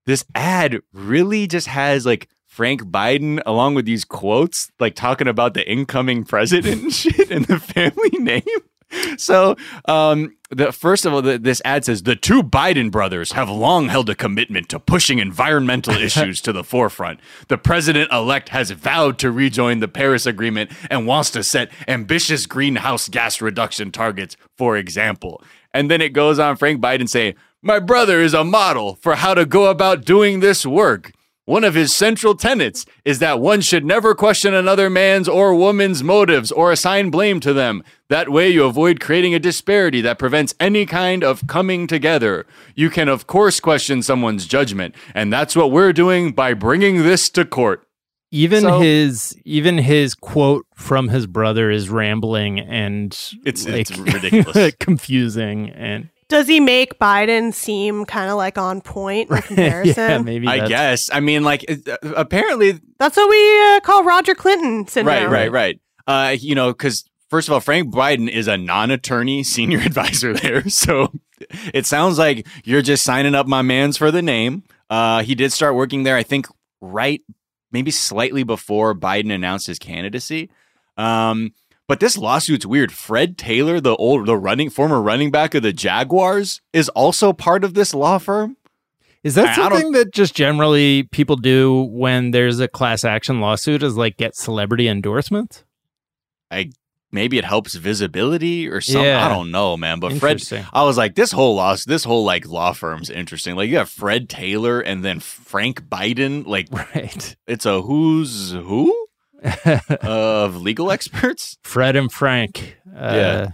this ad really just has like Frank Biden along with these quotes, like talking about the incoming president and shit and the family name. So, um, the first of all, the, this ad says the two Biden brothers have long held a commitment to pushing environmental issues to the forefront. The president elect has vowed to rejoin the Paris Agreement and wants to set ambitious greenhouse gas reduction targets, for example. And then it goes on Frank Biden saying, My brother is a model for how to go about doing this work. One of his central tenets is that one should never question another man's or woman's motives or assign blame to them. That way, you avoid creating a disparity that prevents any kind of coming together. You can, of course, question someone's judgment, and that's what we're doing by bringing this to court. Even So- his even his quote from his brother is rambling and It's- like, it's ridiculous. confusing, and Does he make Biden seem kind of like on point in comparison? yeah, maybe I guess. I mean, like, uh, apparently, That's what we uh, call Roger Clinton syndrome. right, right, right. Uh, you know, because first of all, Frank Biden is a non-attorney senior advisor there, so it sounds like you're just signing up my man's for the name. Uh, he did start working there, I think, right, maybe slightly before Biden announced his candidacy. Um, but this lawsuit's weird. Fred Taylor, the old, the running former running back of the Jaguars, is also part of this law firm. Is that I- I something that just generally people do when there's a class action lawsuit? Is like get celebrity endorsements? I Maybe it helps visibility or something. Yeah. I don't know, man. But Fred. I was like, this whole loss, this whole like law firm's interesting. Like you have Fred Taylor and then Frank Biden. Like Right. it's a who's who of legal experts. Fred and Frank. Uh, Yeah.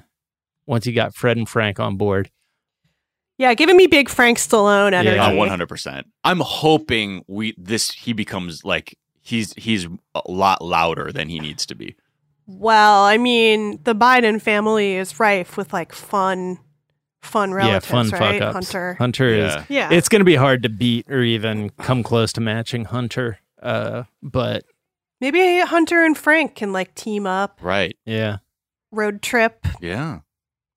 Once you got Fred and Frank on board, Yeah, giving me big Frank Stallone energy. Yeah. One hundred percent. I'm hoping we this he becomes like he's he's a lot louder than he needs to be. Well, I mean, the Biden family is rife with like fun, fun relatives, yeah, fun right? fuck ups. Hunter. Hunter Yeah. is. Yeah. It's going to be hard to beat or even come close to matching Hunter. Uh, but Maybe Hunter and Frank can like team up, Right. yeah, road trip. Yeah.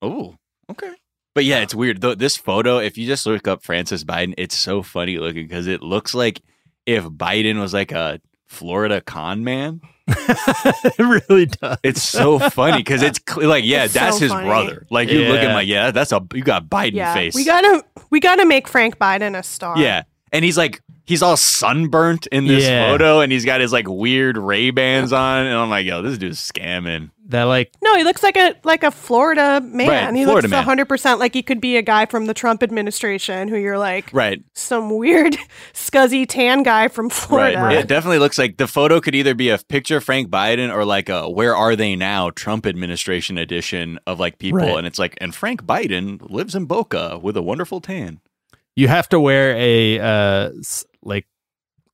Oh. Okay. But yeah, it's weird. Though this photo, if you just look up Francis Biden, it's so funny looking because it looks like if Biden was like a Florida con man. it really does. It's so funny because it's cl- like, yeah, It's that's so his funny. brother. Like you look at him Yeah. like, yeah, that's a you got Biden Yeah, face. we gotta we gotta make Frank Biden a star. yeah, and he's like he's all sunburnt in this Yeah. photo, and he's got his like weird Ray Bans on, and I'm like, yo, this dude's scamming. that like No, he looks like a like a Florida man. Right, he Florida looks man. hundred percent like he could be a guy from the Trump administration who you're like Right. some weird scuzzy tan guy from Florida. Right. It definitely looks like the photo could either be a picture of Frank Biden or like a "Where Are They Now" Trump administration edition of like people, Right. and it's like, and Frank Biden lives in Boca with a wonderful tan. You have to wear a uh like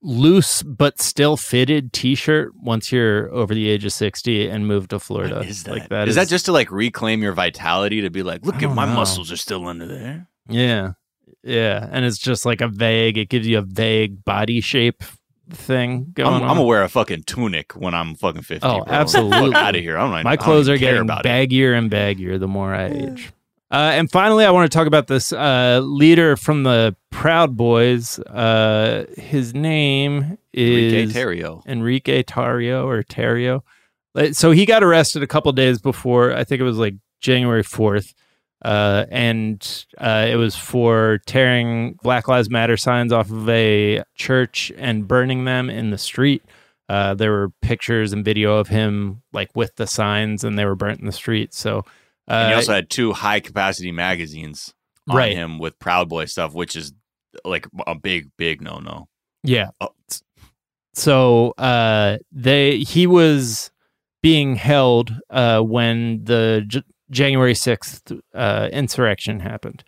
loose but still fitted t-shirt once you're over the age of 60 and move to Florida. What is that? Like that is that just to like reclaim your vitality to be like, look at my know. muscles are still under there. Yeah. Yeah, and it's just like a vague it gives you a vague body shape thing going I'm, on. I'm gonna wear a fucking tunic when I'm fucking 50. Oh, bro. absolutely. out of here. I'm not, My I don't clothes are getting about it. baggier and baggier the more I age. Uh, and finally, I want to talk about this uh, leader from the Proud Boys. Uh, his name is Enrique is Terrio. Enrique Tarrio or Terrio. Uh, So he got arrested a couple days before. I think it was like January fourth, uh, and uh, it was for tearing Black Lives Matter signs off of a church and burning them in the street. Uh, there were pictures and video of him like with the signs, and they were burnt in the street. So, And he also had two high capacity magazines on Right. him with Proud Boy stuff, which is like a big, big no no. Yeah. Oh. So uh they he was being held uh when the J- January 6th uh insurrection happened.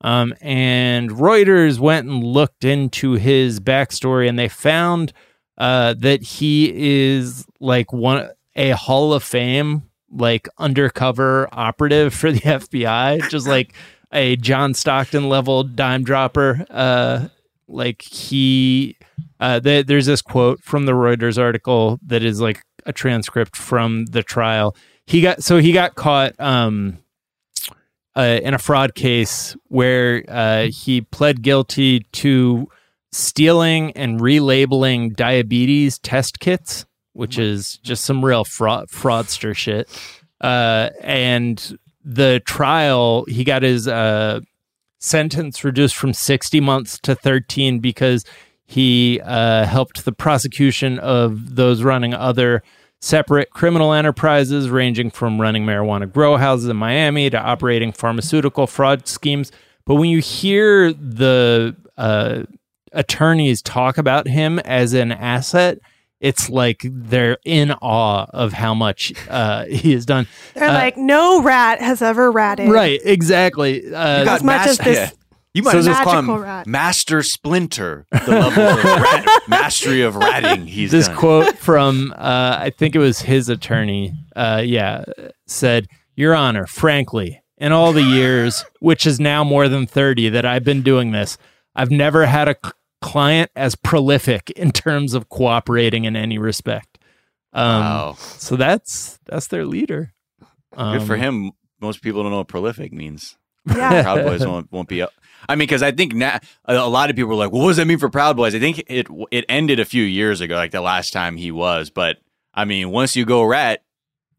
Um and Reuters went and looked into his backstory and they found uh that he is like one a Hall of Fame like undercover operative for the FBI, just like a John Stockton level dime dropper. Uh like he uh, th- there's this quote from the Reuters article that is like a transcript from the trial. He got so he got caught um, uh, in a fraud case where uh, he pled guilty to stealing and relabeling diabetes test kits, which is just some real fraud fraudster shit. Uh, and the trial, he got his uh, sentence reduced from 60 months to 13 because he uh, helped the prosecution of those running other separate criminal enterprises, ranging from running marijuana grow houses in Miami to operating pharmaceutical fraud schemes. But when you hear the uh, attorneys talk about him as an asset, it's like they're in awe of how much uh, he has done. They're Uh, like, no rat has ever ratted. Right, exactly. Uh, You As much as this yeah. You might So as well call him rat. Master Splinter, the level of rat, mastery of ratting he's this done. quote from uh, I think it was his attorney. Uh, yeah, said, "Your Honor, frankly, in all the years, which is now more than thirty, that I've been doing this, I've never had a c- client as prolific in terms of cooperating in any respect." Um, wow. So that's that's their leader. Good for Um, him. Most people don't know what prolific means. Yeah. Proud Boys won't, won't be up. I mean, because I think na- a a lot of people are like, well, "What does that mean for Proud Boys?" I think it it ended a few years ago, like the last time he was. But I mean, once you go rat,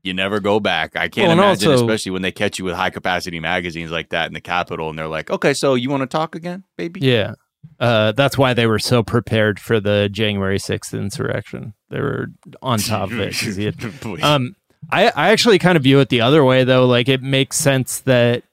you never go back. I can't Well, imagine, also- especially when they catch you with high capacity magazines like that in the Capitol, and they're like, "Okay, so you want to talk again, baby?" Yeah. Uh, that's why they were so prepared for the January 6th insurrection. They were on top of it 'cause he had Um, I I actually kind of view it the other way though. Like it makes sense that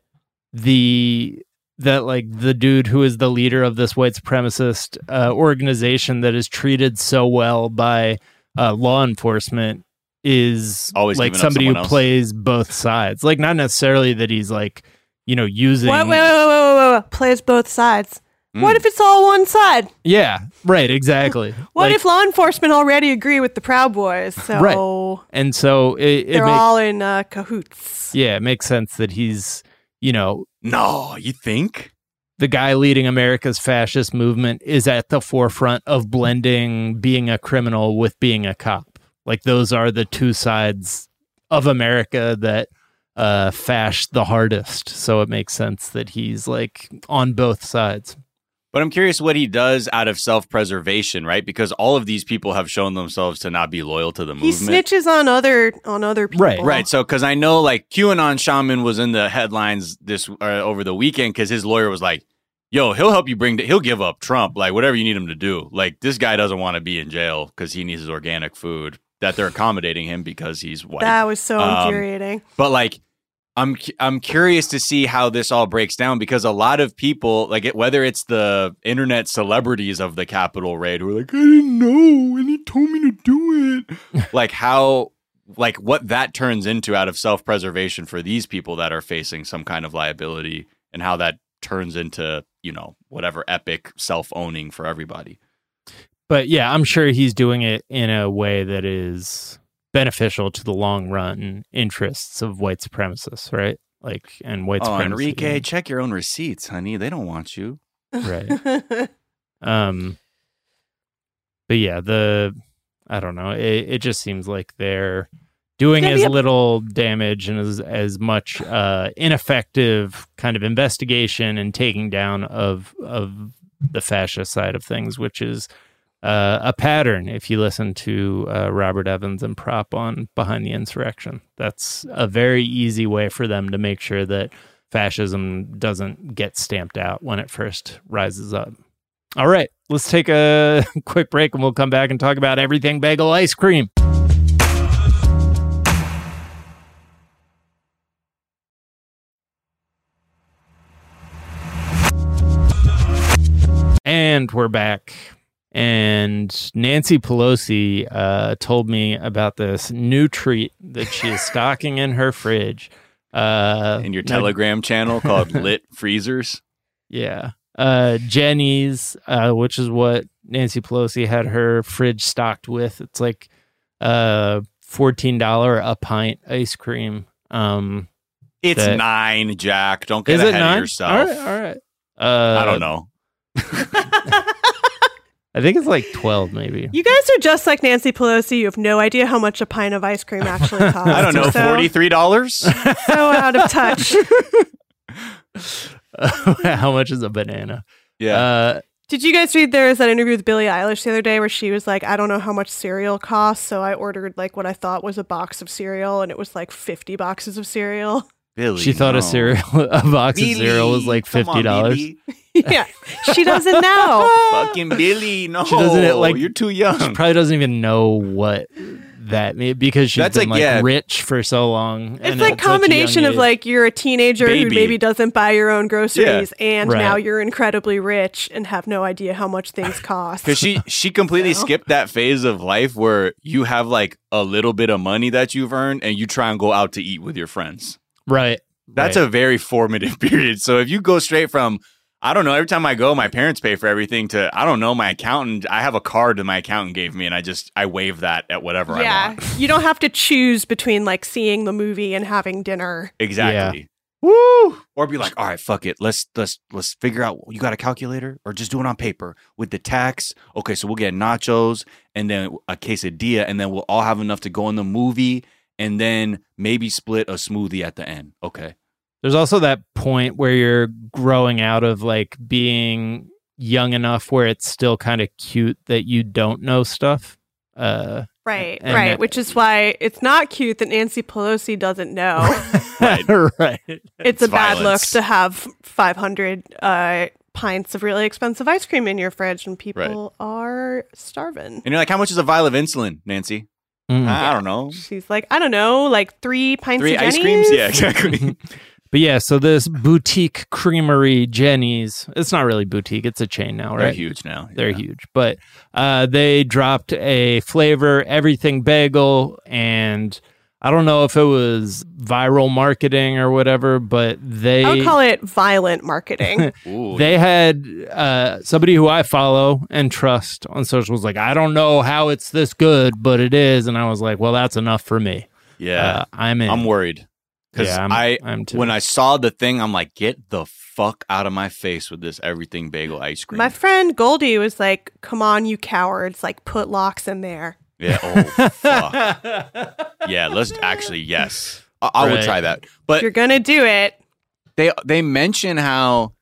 the that like the dude who is the leader of this white supremacist uh, organization that is treated so well by uh, law enforcement is Always like somebody who else. plays both sides. Like not necessarily that he's like you know using Wait, wait, wait, wait, wait, wait, wait. Plays both sides. What Mm. if it's all one side? yeah right exactly What Like, if law enforcement already agree with the Proud Boys? So Right. and so it, it they're makes all in uh, cahoots. yeah it makes sense that he's you know no, you think? the guy leading America's fascist movement is at the forefront of blending being a criminal with being a cop. Like those are the two sides of America that uh fash the hardest. So it makes sense that he's like on both sides. But I'm curious what he does out of self preservation, right? Because all of these people have shown themselves to not be loyal to the He movement. snitches on other on other people. Right. Right. So, because I know like QAnon Shaman was in the headlines this uh, over the weekend because his lawyer was like, "Yo, he'll help you bring. He'll give up Trump, like whatever you need him to do. Like this guy doesn't want to be in jail because he needs his organic food. That they're accommodating him because he's white. That was so Um, infuriating. But like, I'm I'm curious to see how this all breaks down because a lot of people, like it, whether it's the internet celebrities of the Capitol raid, who are like, I didn't know, and he told me to do it. like how, like what that turns into out of self preservation for these people that are facing some kind of liability, and how that turns into you know whatever epic self owning for everybody. But yeah, I'm sure he's doing it in a way that is beneficial to the long run interests of white supremacists, right? Like and white Oh, supremacy. Enrique, check your own receipts, honey. They don't want you. Right. Um, but yeah, the I don't know. It, it just seems like they're doing as a- little damage and as as much uh, ineffective kind of investigation and taking down of of the fascist side of things, which is uh, a pattern. If you listen to uh, Robert Evans and Prop on Behind the Insurrection, that's a very easy way for them to make sure that fascism doesn't get stamped out when it first rises up. All right, let's take a quick break and we'll come back and talk about everything bagel ice cream. And we're back. And Nancy Pelosi uh, told me about this new treat that she is stocking in her fridge. Uh, In your now- Telegram channel called Lit Freezers. yeah. Uh, Jeni's, uh, which is what Nancy Pelosi had her fridge stocked with. It's like uh, $14 a pint ice cream. Um, It's That- nine, Jack. Don't get ahead nine? of yourself. All right. All right. Uh, I don't know. I think it's like 12 maybe. You guys are just like Nancy Pelosi. You have no idea how much a pint of ice cream actually costs. I don't know. So, Forty-three dollars. so out of touch. How much is a banana? Yeah. Uh, Did you guys read there was that interview with Billie Eilish the other day where she was like, I don't know how much cereal costs, so I ordered like what I thought was a box of cereal, and it was like 50 boxes of cereal. Billie. she thought no. a cereal, a box of cereal was like fifty dollars. Yeah, she doesn't know. Fucking Billie. No. She doesn't, like- You're too young. She probably doesn't even know what that means because she's That's been like- like yeah. rich for so long. It's and like at a combination young of like you're a teenager who maybe doesn't buy your own groceries, and Right. now you're incredibly rich and have no idea how much things cost. Because she she completely skipped that phase of life where you have like a little bit of money that you've earned and you try and go out to eat with your friends. Right. That's right. a very formative period. So if you go straight from I don't know, every time I go, my parents pay for everything to I don't know, my accountant I have a card that my accountant gave me and I just I wave that at whatever I yeah, want. you don't have to choose between like seeing the movie and having dinner. Exactly. Woo! Or be like, all right, fuck it. Let's let's let's figure out. You got a calculator, or just do it on paper with the tax. Okay, so we'll get nachos and then a quesadilla, and then we'll all have enough to go in the movie, and then maybe split a smoothie at the end. Okay. There's also that point where you're growing out of like being young enough where it's still kind of cute that you don't know stuff. Uh, Right, right. that- Which is why it's not cute that Nancy Pelosi doesn't know. Right. right. it's, It's a bad look to have 500 uh, pints of really expensive ice cream in your fridge when people are starving. And you're like, how much is a vial of insulin, Nancy? Mm. I don't know. She's like, I don't know, like three pints Three of ice Jeni's? creams? Yeah, exactly. But yeah, so this boutique creamery, Jeni's, it's not really boutique, it's a chain now, They're right? huge now. They're yeah. huge. But uh, they dropped a flavor, everything bagel, and I don't know if it was viral marketing or whatever, but they I would call it violent marketing. Ooh, they had uh, somebody who I follow and trust on social was like, I don't know how it's this good, but it is. And I was like, well, that's enough for me. yeah. Uh, I'm in. I'm worried. Because yeah, I'm, I I'm too. when I saw the thing, I'm like, get the fuck out of my face with this everything bagel ice cream. My friend Goldie was like, come on, you cowards, like put lox in there. Yeah. Oh fuck. yeah. Let's actually yes. I, I would try that. If But you're gonna do it, they they mention how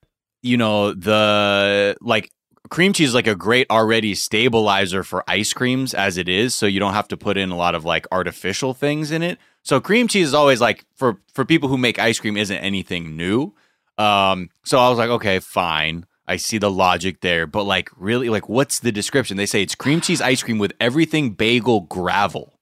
you know the like cream cheese is like a great already stabilizer for ice creams as it is so you don't have to put in a lot of like artificial things in it so cream cheese is always like for for people who make ice cream isn't anything new um so i was like okay fine i see the logic there but like really like what's the description they say it's cream cheese ice cream with everything bagel gravel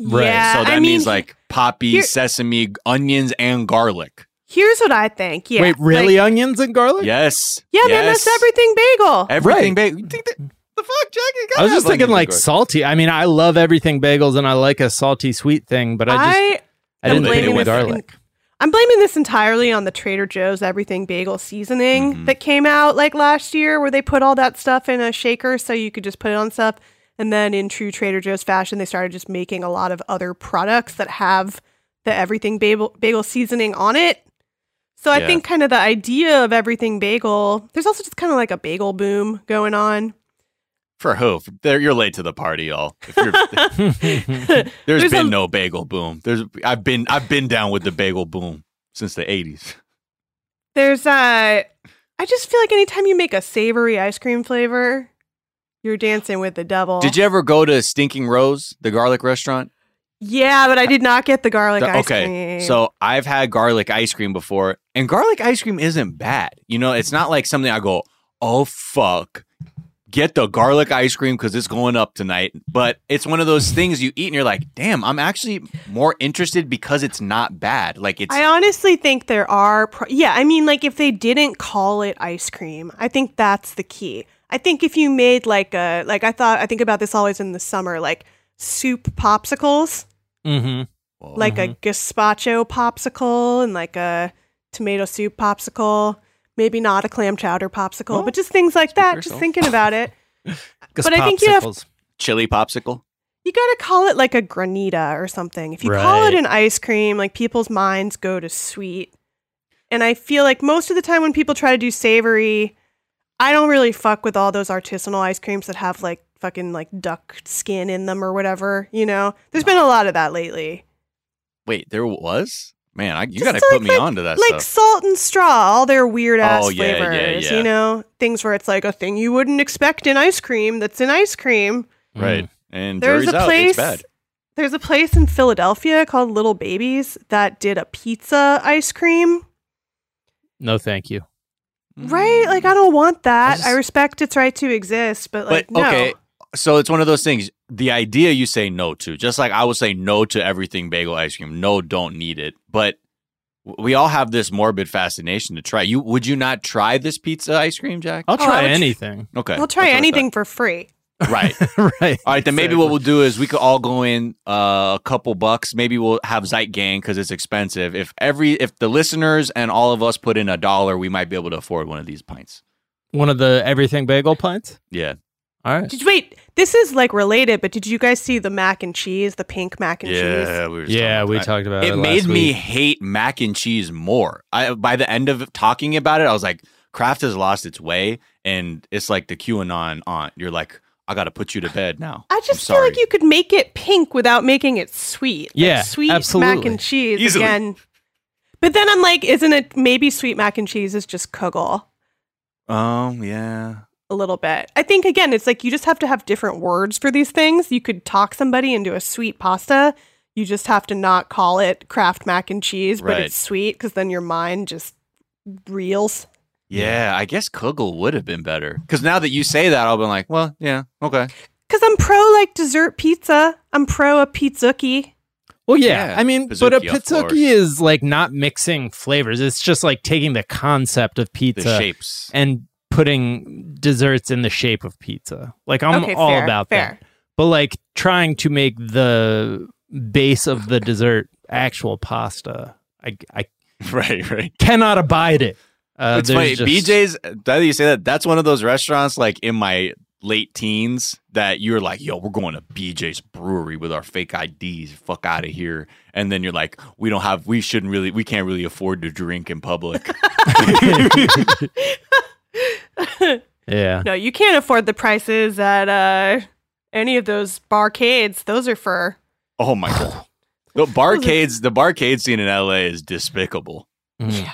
Right, yeah. so that I means mean, like poppy here- sesame onions and garlic here's what I think. Yeah. Wait, really? Like, onions and garlic? yes yeah, man, that's everything bagel. Everything Right. bagel. You think that, the fuck, Jackie? You I was just thinking like and salty. I mean, I love everything bagels and I like a salty sweet thing, but I just I I, didn't think it blaming with this in- garlic. I'm blaming this entirely on the Trader Joe's everything bagel seasoning Mhm. that came out like last year, where they put all that stuff in a shaker so you could just put it on stuff. And then, in true Trader Joe's fashion, they started just making a lot of other products that have the everything bagel, bagel seasoning on it. So I Yeah. think kind of the idea of everything bagel, there's also just kind of like a bagel boom going on. For who? For- There, you're late to the party, y'all. There's There's been a- no bagel boom. There's I've been I've been down with the bagel boom since the 80s. There's uh I just feel like anytime you make a savory ice cream flavor, you're dancing with the devil. Did you ever go to Stinking Rose, the garlic restaurant? Yeah, but I did not get the garlic The- ice okay, cream. Okay. So I've had garlic ice cream before, and garlic ice cream isn't bad. You know, it's not like something I go, oh fuck, get the garlic ice cream because it's going up tonight. But it's one of those things you eat and you're like, damn, I'm actually more interested because it's not bad. Like it's I honestly think there are pro- yeah, I mean like if they didn't call it ice cream, I think that's the key. I think if you made like a like I thought I think about this always in the summer like soup popsicles, hmm like a gazpacho popsicle and like a tomato soup popsicle, maybe not a clam chowder popsicle, Well, but just things like that, just thinking about it. But I think you have- chili popsicle. You got to call it like a granita or something. If you call it an ice cream, like people's minds go to sweet. And I feel like most of the time when people try to do savory, I don't really fuck with all those artisanal ice creams that have like fucking like duck skin in them or whatever, you know? There's been a lot of that lately. Wait, there was? Man, I, you got to like- put me like- onto that like stuff. salt and straw, all their weird ass Oh, yeah, yeah, flavors, yeah. you know? Things where it's like a thing you wouldn't expect in ice cream that's in ice cream. Mm. Right. And There's a out. place It's bad. There's a place in Philadelphia called Little Baby's that did a pizza ice cream. No, thank you. Right? Like I don't want that. I, just- respect its right to exist, but like but no. okay, so it's one of those things. The idea you say no to, just like I would say no to everything bagel ice cream. No, don't need it. But we all have this morbid fascination to try. You would you not try this pizza ice cream, Jack? I'll Oh, I try would tr- anything. Okay, I'll try that's what I anything for free. Right. right. All right, then maybe what we'll do is we could all go in uh, a couple bucks. Maybe we'll have Zeit Gang because it's expensive. If every if the listeners and all of us put in a dollar, we might be able to afford one of these pints. One of the everything bagel pints. Yeah. All right. Did you wait? This is like related, but did you guys see the mac and cheese, the pink mac and cheese? Yeah, we were Yeah, we talked about it. it last made me week. hate mac and cheese more. I by the end of talking about it, I was like, Kraft has lost its way, and it's like the QAnon aunt. You're like, I got to put you to bed now. I just feel like you could make it pink without making it sweet. Like, Yeah, sweet mac and cheese Easily. again. But then I'm like, isn't it maybe sweet mac and cheese is just kugel? Um, yeah. A little bit. I think again, it's like you just have to have different words for these things. You could talk somebody into a sweet pasta. You just have to not call it Kraft mac and cheese, but Right. it's sweet because then your mind just reels. Yeah, I guess Kugel would have been better. Because now that you say that, I'll be like, well, yeah, okay. Because I'm pro like dessert pizza. I'm pro a Pizookie. Well, yeah. Yeah, I mean, but a Pizookie, of is like not mixing flavors. It's just like taking the concept of The pizza shapes. and putting desserts in the shape of pizza. Like I'm okay, all fair, about fair. that. But like trying to make the base of the dessert actual pasta, I I right, right. cannot abide it. Uh, it's funny. just- BJ's, now that you say that, that's one of those restaurants like in my late teens that you're like, yo, we're going to BJ's brewery with our fake IDs. Fuck out of here. And then you're like, we don't have, we shouldn't really, we can't really afford to drink in public. Yeah. No, you can't afford the prices at uh, any of those barcades. Those are for oh my God. The barcades, the barcade scene in LA is despicable. Mm.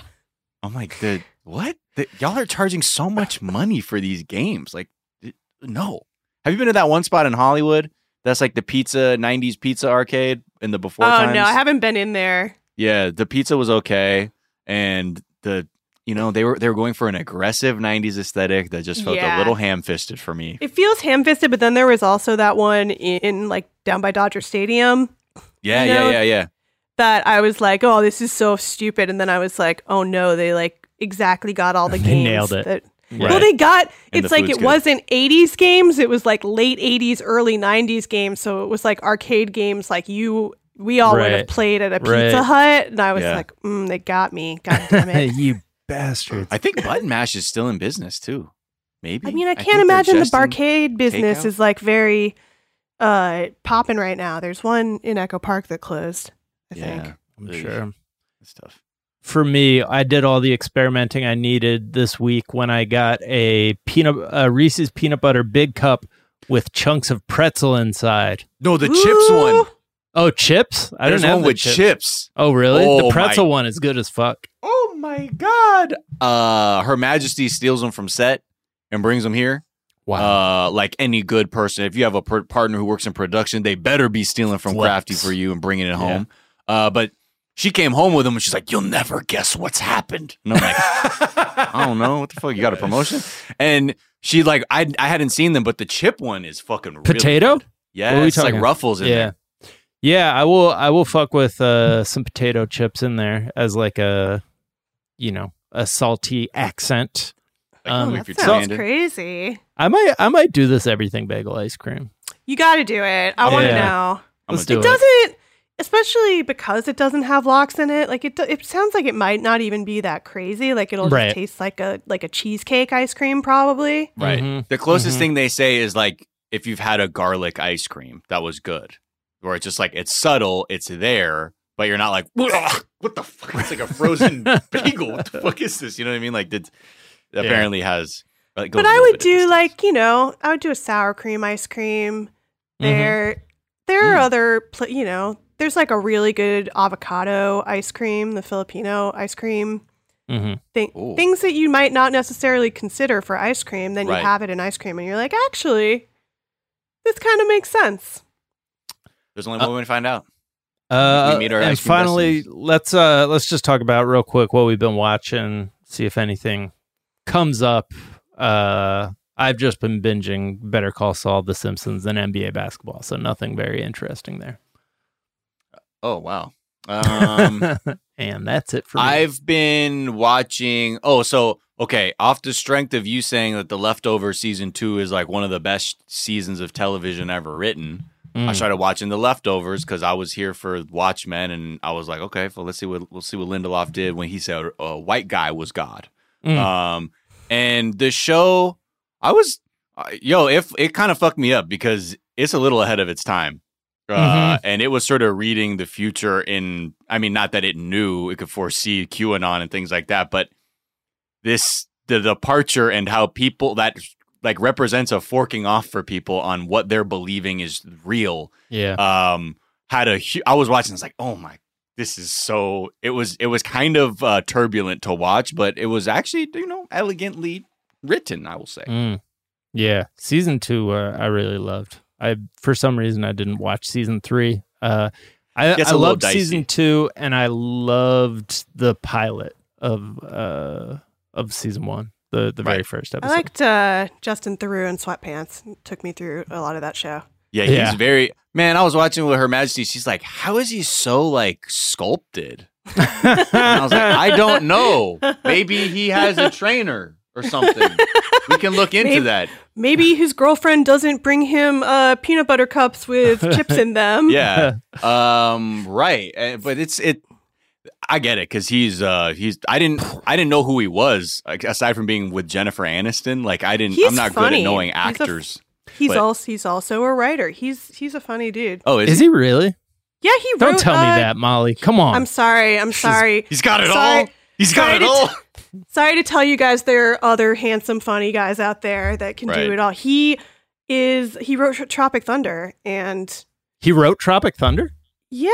I'm like, the, what? The, y'all are charging so much money for these games. Like, it- no. Have you been to that one spot in Hollywood? That's like the pizza, 90s pizza arcade in the before oh times. no, I haven't been in there. Yeah, the pizza was okay, and the you know they were they were going for an aggressive '90s aesthetic that just felt Yeah. a little ham-fisted for me. It feels ham-fisted, but then there was also that one in like down by Dodger Stadium Yeah, You yeah, know, yeah, yeah. that I was like, oh, this is so stupid, and then I was like, oh no, they like exactly got all the They games. nailed it. That, Right. Well, they got. And It's the like it good. wasn't '80s games; it was like late '80s, early '90s games. So it was like arcade games, like you. We all would have played at a Pizza Right. Hut, and I was Yeah. like, mm, "They got me! God damn it!" you bastards. I think Button Mash is still in business too. Maybe. I mean, I can't they're imagine the barcade business takeout? is like very uh popping right now. There's one in Echo Park that closed. I Yeah, think. I'm Ugh. sure. that's tough. for me, I did all the experimenting I needed this week when I got a peanut a Reese's peanut butter big cup with chunks of pretzel inside. No, the chips Ooh. one. Oh, chips? I There's don't have one the with chips. chips. Oh, really? Oh, the pretzel my- one is good as fuck. Oh my god. Uh Her Majesty steals them from set and brings them here. Uh like any good person, if you have a per- partner who works in production, they better be stealing from Flex. Crafty for you and bringing it home. Uh but she came home with them and she's like, "You'll never guess what's happened." And I'm like, "I don't know what the fuck. You got a promotion?" And she like, I I hadn't seen them, but the chip one is fucking Potato? good. Yeah, What are it's like talking? ruffles in yeah. there. Yeah, I will I will fuck with uh some potato chips in there as like a you know, a salty accent. Um, Oh, that sounds crazy. I might I might do this everything bagel ice cream. You got to do it. I want to know. Let's do It it. doesn't, especially because it doesn't have lox in it. Like it, it sounds like it might not even be that crazy. Like it'll Right. just taste like a like a cheesecake ice cream, probably. Right. Mhm. The closest Mhm. thing they say is like if you've had a garlic ice cream, that was good. Where it's just like it's subtle, it's there, but you're not like, what the fuck? It's like a frozen bagel. What the fuck is this? You know what I mean? Like it apparently has. Like, But I would do distance. like you know, I would do a sour cream ice cream. Mhm. There, there are Mm. other, pl- you know, there's like a really good avocado ice cream, the Filipino ice cream. Mhm. Thing, Ooh. things that you might not necessarily consider for ice cream, then Right. you have it in ice cream, and you're like, actually, this kind of makes sense. There's only one way to find out. Uh, our and finally, let's uh let's just talk about real quick what we've been watching. See if anything comes up. Uh, I've just been binging Better Call Saul, The Simpsons, and NBA basketball, so nothing very interesting there. Oh wow. Um, and that's it for me. I've been watching. Oh, so okay. Off the strength of you saying that the leftover season two is like one of the best seasons of television ever written. I Mm. started watching the leftovers because I was here for Watchmen, and I was like, okay, well, let's see what we'll see what Lindelof did when he said a white guy was God. Mm. Um, and the show, I was, uh, yo, if it kind of fucked me up because it's a little ahead of its time. Uh, and it was sort of reading the future in, I mean, not that it knew it could foresee QAnon and things like that, but this, the departure and how people that like represents a forking off for people on what they're believing is real yeah. um had a hu- I was watching it's like oh my this is so it was it was kind of uh turbulent to watch but it was actually you know elegantly written I will say Mm. Yeah, season two, uh, I really loved. I for some reason I didn't watch season three. Uh, I, I loved dicey. season two, and I loved the pilot of uh of season one, the the very first episode. I liked uh, Justin Theroux in sweatpants. Took me through a lot of that show. yeah he's Yeah. very man I was watching with her majesty she's like how is he so like sculpted and I was like I don't know maybe he has a trainer or something we can look into Maybe- that Maybe his girlfriend doesn't bring him uh, peanut butter cups with chips in them. yeah um right Uh, but it's it i get it because he's uh he's i didn't i didn't know who he was like, aside from being with jennifer aniston like i didn't He's i'm He's not good at knowing He's a f- actors He's also he's also a writer. He's he's a funny dude. oh is, Is he really? Yeah, he wrote. Don't tell me uh, that, Molly. Come on. I'm sorry. I'm sorry. he's got it Sorry- all he's got sorry it to all Sorry to tell you guys there are other handsome, funny guys out there that can Right. do it all. He is he wrote Tropic Thunder and he wrote Tropic Thunder. yeah.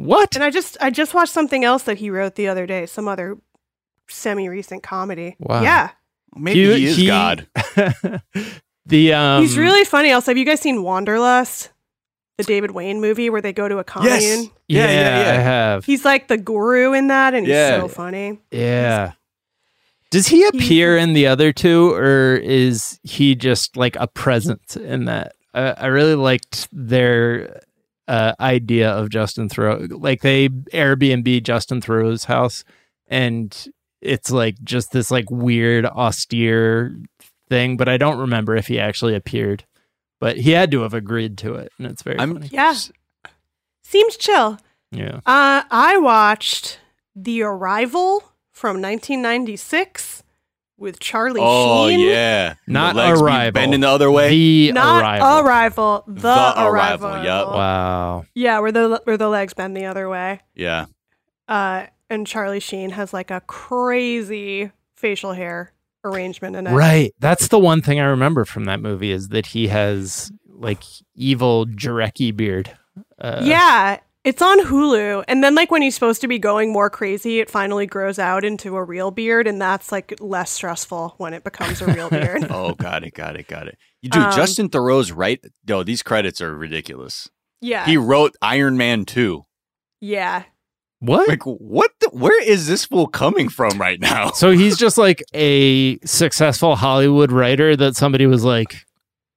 What? And I just I just watched something else that he wrote the other day, some other semi recent comedy. Wow. Yeah. maybe he, is god the um, He's really funny. Also, have you guys seen Wanderlust? The David Wain movie where they go to a commune. Yes. Yeah, Yeah, yeah, yeah. I have. He's like the guru in that and he's so funny. Yeah. Does he appear in the other two, or is he just like a presence in that? I, I really liked their uh, idea of Justin Theroux. Like they Airbnb Justin Theroux's house, and it's like just this like weird austere thing. But I don't remember if he actually appeared. But he had to have agreed to it, and it's very i'm funny. Yeah. Seems chill. Yeah. Uh, I watched The Arrival from 1996 with Charlie oh Sheen. yeah Not The legs be Arrival. bending the other way The Not arrival. Arrival. The, The Arrival. Arrival, yup. wow. Yeah, where the where the legs bend the other way. yeah Uh, and Charlie Sheen has like a crazy facial hair arrangement in it. Right. That's the one thing I remember from that movie is that he has like evil Jarecki beard. Uh, yeah, it's on Hulu. And then like when he's supposed to be going more crazy, it finally grows out into a real beard and that's like less stressful when it becomes a real beard. Oh, got it, got it, got it. You do Um, Justin Theroux's right. Yo, these credits are ridiculous. Yeah. He wrote Iron Man 2. yeah. What? Like, what? The, where is this fool coming from right now? So he's just like a successful Hollywood writer that somebody was like,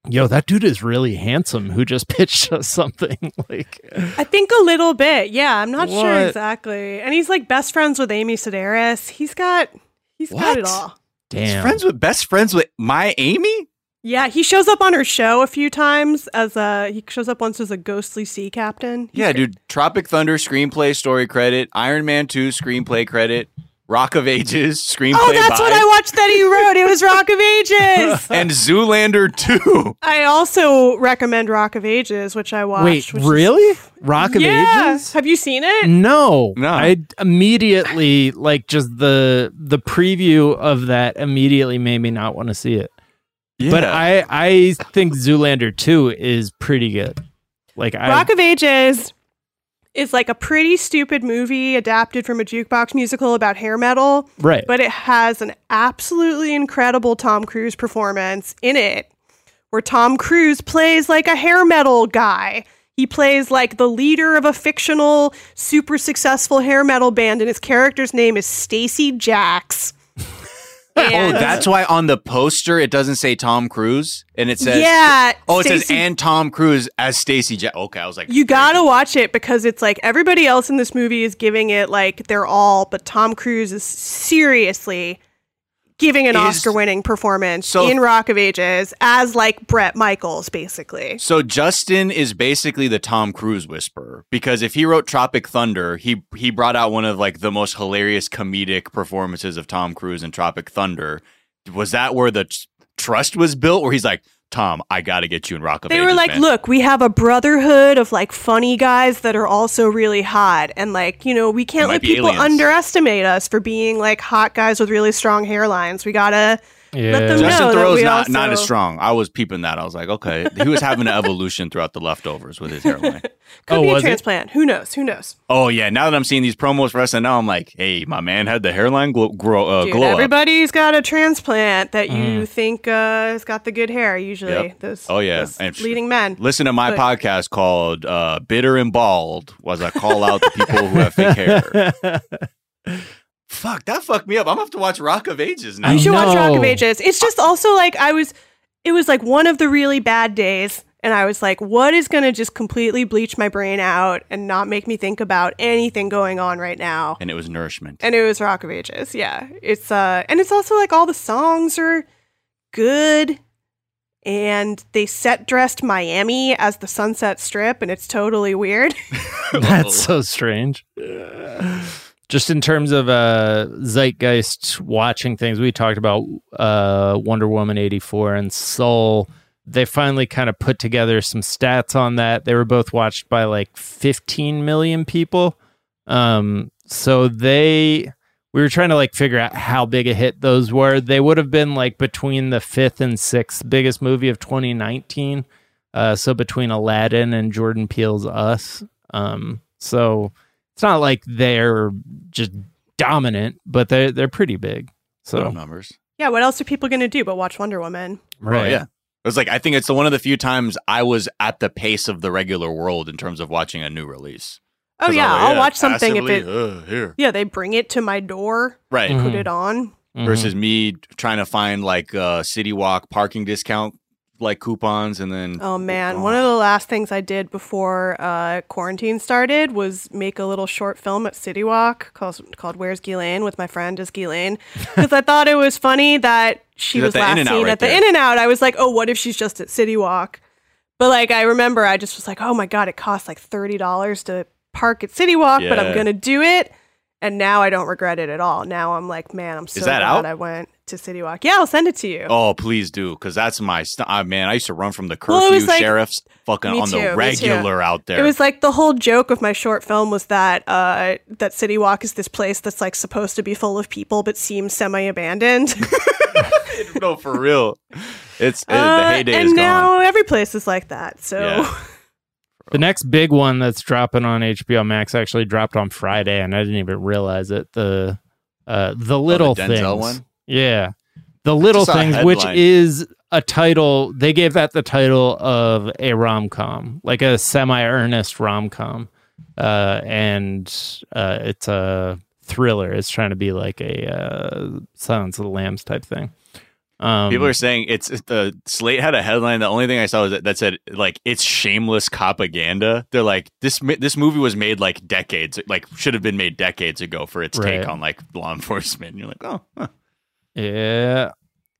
"Yo, that dude is really handsome." Who just pitched us something like? I think a little bit. Yeah, I'm not sure exactly. And he's like best friends with Amy Sedaris. He's got he's got it What? all. He's Damn. friends with best friends with my Amy. Yeah, he shows up on her show a few times as a he shows up once as a ghostly sea captain. He's Yeah, great. dude. Tropic Thunder screenplay story credit. Iron Man 2 screenplay credit. Rock of Ages screenplay. Oh, that's by, what I watched that he wrote. It was Rock of Ages. And Zoolander 2. I also recommend Rock of Ages, which I watched. Wait, which is- really? Rock of yeah. Ages? Have you seen it? No, No. I immediately like just the the preview of that immediately made me not want to see it. Yeah. But I I think Zoolander two is pretty good. Like I Rock of Ages is like a pretty stupid movie adapted from a jukebox musical about hair metal, right. but it has an absolutely incredible Tom Cruise performance in it, where Tom Cruise plays like a hair metal guy. He plays like the leader of a fictional, super successful hair metal band, and his character's name is Stacy Jacks. Oh, that's why on the poster it doesn't say Tom Cruise and it says yeah. Oh, it says and Tom Cruise as Stacy. Okay, I was like You gotta watch it because it's like everybody else in this movie is giving it like their all, but Tom Cruise is seriously giving an Is- Oscar-winning performance So- in Rock of Ages as like Bret Michaels, basically. So Justin is basically the Tom Cruise whisperer because if he wrote Tropic Thunder, he he brought out one of like the most hilarious comedic performances of Tom Cruise in Tropic Thunder. Was that where the t- trust was built? Where he's like, Tom, I got to get you in Rock of They Ages, were like, man." "Look, we have a brotherhood of like funny guys that are also really hot, and like you know, we can't let people aliens." underestimate us for being like hot guys with really strong hairlines. We gotta." Yeah. them Justin know that we not not as strong. I was peeping that. I was like, okay, he was having an evolution throughout the leftovers with his hairline. Could Oh, be a was it? transplant. Who knows? Who knows? Oh yeah, now that I'm seeing these promos for SNL, I'm like, hey, my man had the hairline glow, grow, uh, Dude, glow up. everybody's got a transplant that you think uh, has got the good hair. Usually, Yep. those, Oh, yeah. those And- leading men. Listen to my But- podcast called uh, "Bitter and Bald." Was I call out the people who have fake hair? Fuck, that fucked me up. I'm gonna have to watch Rock of Ages now. You should watch Rock of. Ages. It's just also like I was. It was like one of the really bad days, and I was like, "What is going to just completely bleach my brain out and not make me think about anything going on right now?" and it was nourishment. And it was Rock of Ages. Yeah, it's uh, and it's also like all the songs are good, and they set dressed Miami as the Sunset Strip, and it's totally weird. That's so strange. Just in terms of uh, zeitgeist watching things, we talked about uh, Wonder Woman 84 and Soul. They finally kind of put together some stats on that. They were both watched by like 15 million people. Um, so they, we were trying to like figure out how big a hit those were. They would have been like between the fifth and sixth biggest movie of 2019. Uh, so between Aladdin and Jordan Peele's Us. Um, so it's not like they're just dominant, but they're they're pretty big. Little So numbers. yeah, what else are people going to do but watch Wonder Woman? Oh, yeah. It was like I think it's the one of the few times I was at the pace of the regular world in terms of watching a new release. Oh I was yeah, I'll watch something if it. uh, here Yeah, they bring it to my door, right Mhm. put it on. Mhm. versus me trying to find like uh, City Walk parking discount like coupons and then Oh man, one of the last things I did before uh, quarantine started was make a little short film at City Walk called, called "Where's Ghislaine" with my friend is Ghislaine because I thought it was funny that she She's was last seen right at the there. In and Out. I was like, oh, what if she's just at City Walk? But like, I remember I just was like, oh my god, it costs like thirty dollars to park at City Walk, but I'm gonna do it. And now I don't regret it at all. Now I'm like, man, I'm so glad out? I went. To City Walk. Yeah, I'll send it to you. Oh, please do, because that's my st- uh, man. I used to run from the curfew was like- sheriffs, fucking on too, the regular out there. It was like the whole joke of my short film was that uh, that City Walk is this place that's like supposed to be full of people but seems semi-abandoned. no, for real. It's it, the Uh, heyday and is now gone. every place is like that. So Yeah. The next big one that's dropping on HBO Max actually dropped on Friday, and I didn't even realize it. The uh, the little Denzel things, one? Yeah, the little Just saw a things, which is a title. They gave that the title of a rom com, like a semi earnest rom com, uh, and uh, it's a thriller. It's trying to be like a uh, Silence of the Lambs type thing. Um, People are saying it's the Slate had a headline. The only thing I saw was that, that said like it's shameless propaganda. They're like this this movie was made like decades like should have been made decades ago for its Right. take on like law enforcement. And you're like oh huh. Yeah.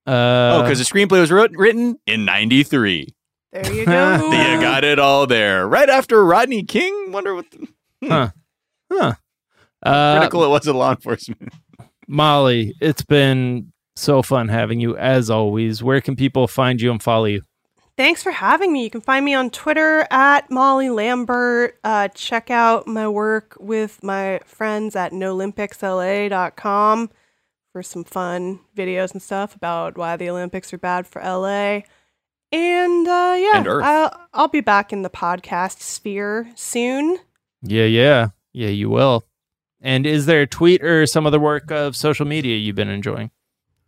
Uh, oh because the screenplay was wrote, written in '93. there you go. You got it all there right after Rodney King. Wonder what the, Huh. Huh. Uh, critical it was of law enforcement. Molly, it's been so fun having you as always. Where can people find you and follow you? Thanks for having me. You can find me on Twitter at Molly Lambert. Uh, check out my work with my friends at NOlympicsLA.com for some fun videos and stuff about why the Olympics are bad for LA. And uh, yeah, And I'll, I'll be back in the podcast sphere soon. Yeah, yeah. Yeah, you will. And is there a tweet or some other work of social media you've been enjoying?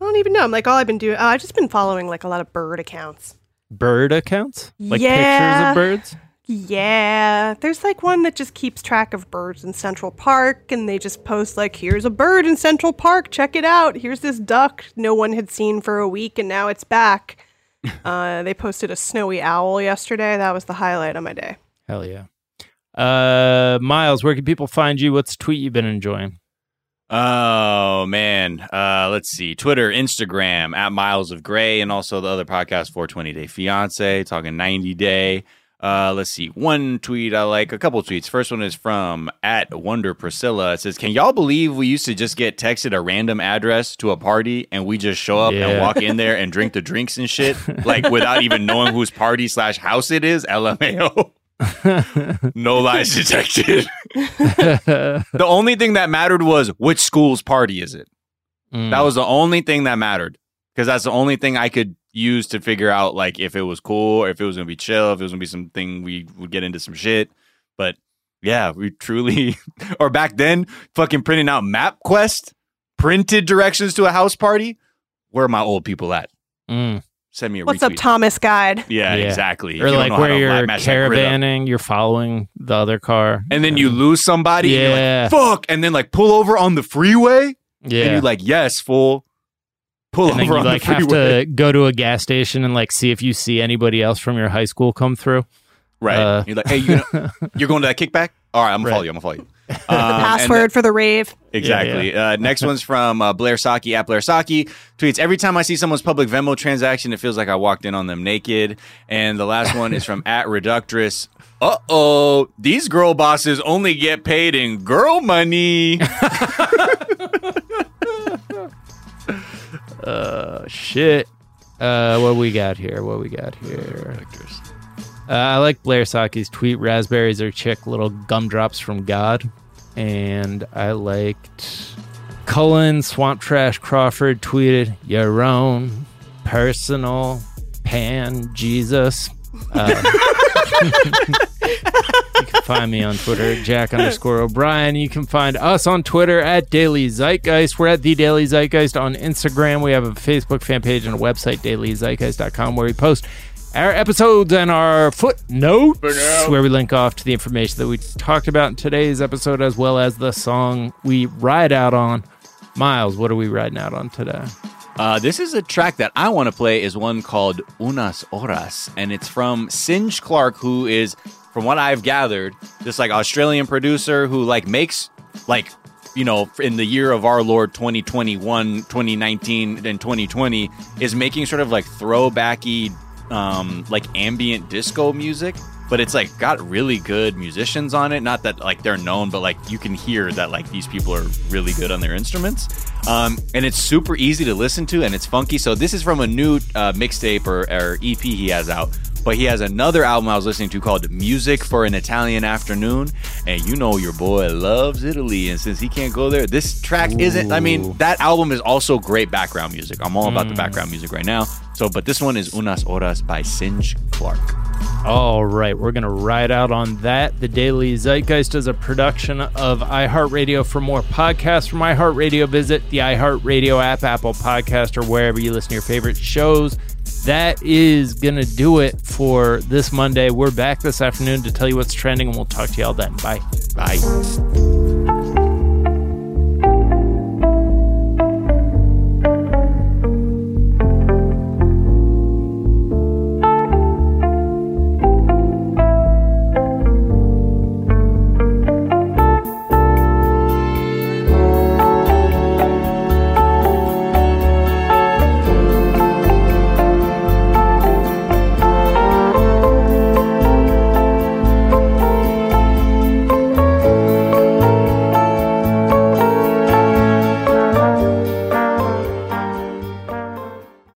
I don't even know. I'm like, all I've been doing, uh, I've just been following like a lot of bird accounts. Bird accounts? Like Yeah. pictures of birds? Yeah, there's like one that just keeps track of birds in Central Park, and they just post like, "Here's a bird in Central Park. Check it out. Here's this duck no one had seen for a week, and now it's back." uh, they posted a snowy owl yesterday. That was the highlight of my day. Hell yeah. Uh Miles, where can people find you? What's a tweet you've been enjoying? Oh man, uh, let's see. Twitter, Instagram at Miles of Gray, and also the other podcast, 420 Day Fiance, talking 90 Day. Uh, let's see. One tweet I like, a couple tweets. First one is from at Wonder Priscilla. It says, "Can y'all believe we used to just get texted a random address to a party and we just show up Yeah. and walk in there and drink the drinks and shit, like without even knowing whose party slash house it is?" LMAO. no lies detected. the only thing that mattered was which school's party is it. Mm. That was the only thing that mattered because that's the only thing I could use to figure out like if it was cool or if it was gonna be chill, if it was gonna be something we would get into some shit. But yeah, we truly or back then, fucking printing out MapQuest, printed directions to a house party. Where are my old people at? Mm. Send me a What's up. Thomas Guide? Yeah, Yeah. exactly. Or you like where you're match that grid up. caravanning, you're following the other car. and then you lose somebody. and you're Yeah. like, fuck, and then like pull over on the freeway. yeah. And you're like, yes, fool. Pull and then over you on like the have to go to a gas station and like see if you see anybody else from your high school come through. Right. Uh, you're like, hey, you gonna, you're going to that kickback? All right, I'm gonna Right. follow you. I'm gonna follow you. Um, The and password for the rave. th- exactly. Uh, next one's from uh, Blair Socci at Blair Socci. Tweets every time I see someone's public Venmo transaction, it feels like I walked in on them naked. And the last one is from at Reductress. Uh oh, these girl bosses only get paid in girl money. Uh, shit. Uh, what we got here? What we got here? Uh, I like Blair Socci's tweet. Raspberries are chick little gumdrops from God, and I liked Cullen Swamp Trash Crawford tweeted your own personal pan Jesus. Uh, you can find me on Twitter at Jack underscore O'Brien. You can find us on Twitter at Daily Zeitgeist. We're at The Daily Zeitgeist on Instagram. We have a Facebook fan page and a website, dailyzeitgeist.com, where we post our episodes and our footnotes, where we link off to the information that we talked about in today's episode, as well as the song we ride out on. Miles, what are we riding out on today? Uh, this is a track that I want to play is one called Unas Horas, and it's from Sinj Clarke, who is, from what I've gathered, this like Australian producer who like makes like you know in the year of our Lord 2021, 2019, and 2020 is making sort of like throwbacky, um, like ambient disco music. but it's like got really good musicians on it. Not that like they're known, but like you can hear that like these people are really good on their instruments. Um, and it's super easy to listen to, and it's funky. So this is from a new uh, mixtape or, or EP he has out. But he has another album I was listening to called Music for an Italian Afternoon. And you know your boy loves Italy. And since he can't go there, this track isn't. I mean, that album is also great background music. I'm all about the mm. background music right now. So, but this one is Unas Horas by Sinj Clarke. All right, we're going to ride out on that. The Daily Zeitgeist is a production of iHeartRadio. For more podcasts from iHeartRadio, visit the iHeartRadio app, Apple Podcast, or wherever you listen to your favorite shows. That is going to do it for this Monday. We're back this afternoon to tell you what's trending, and we'll talk to you all then. Bye. Bye.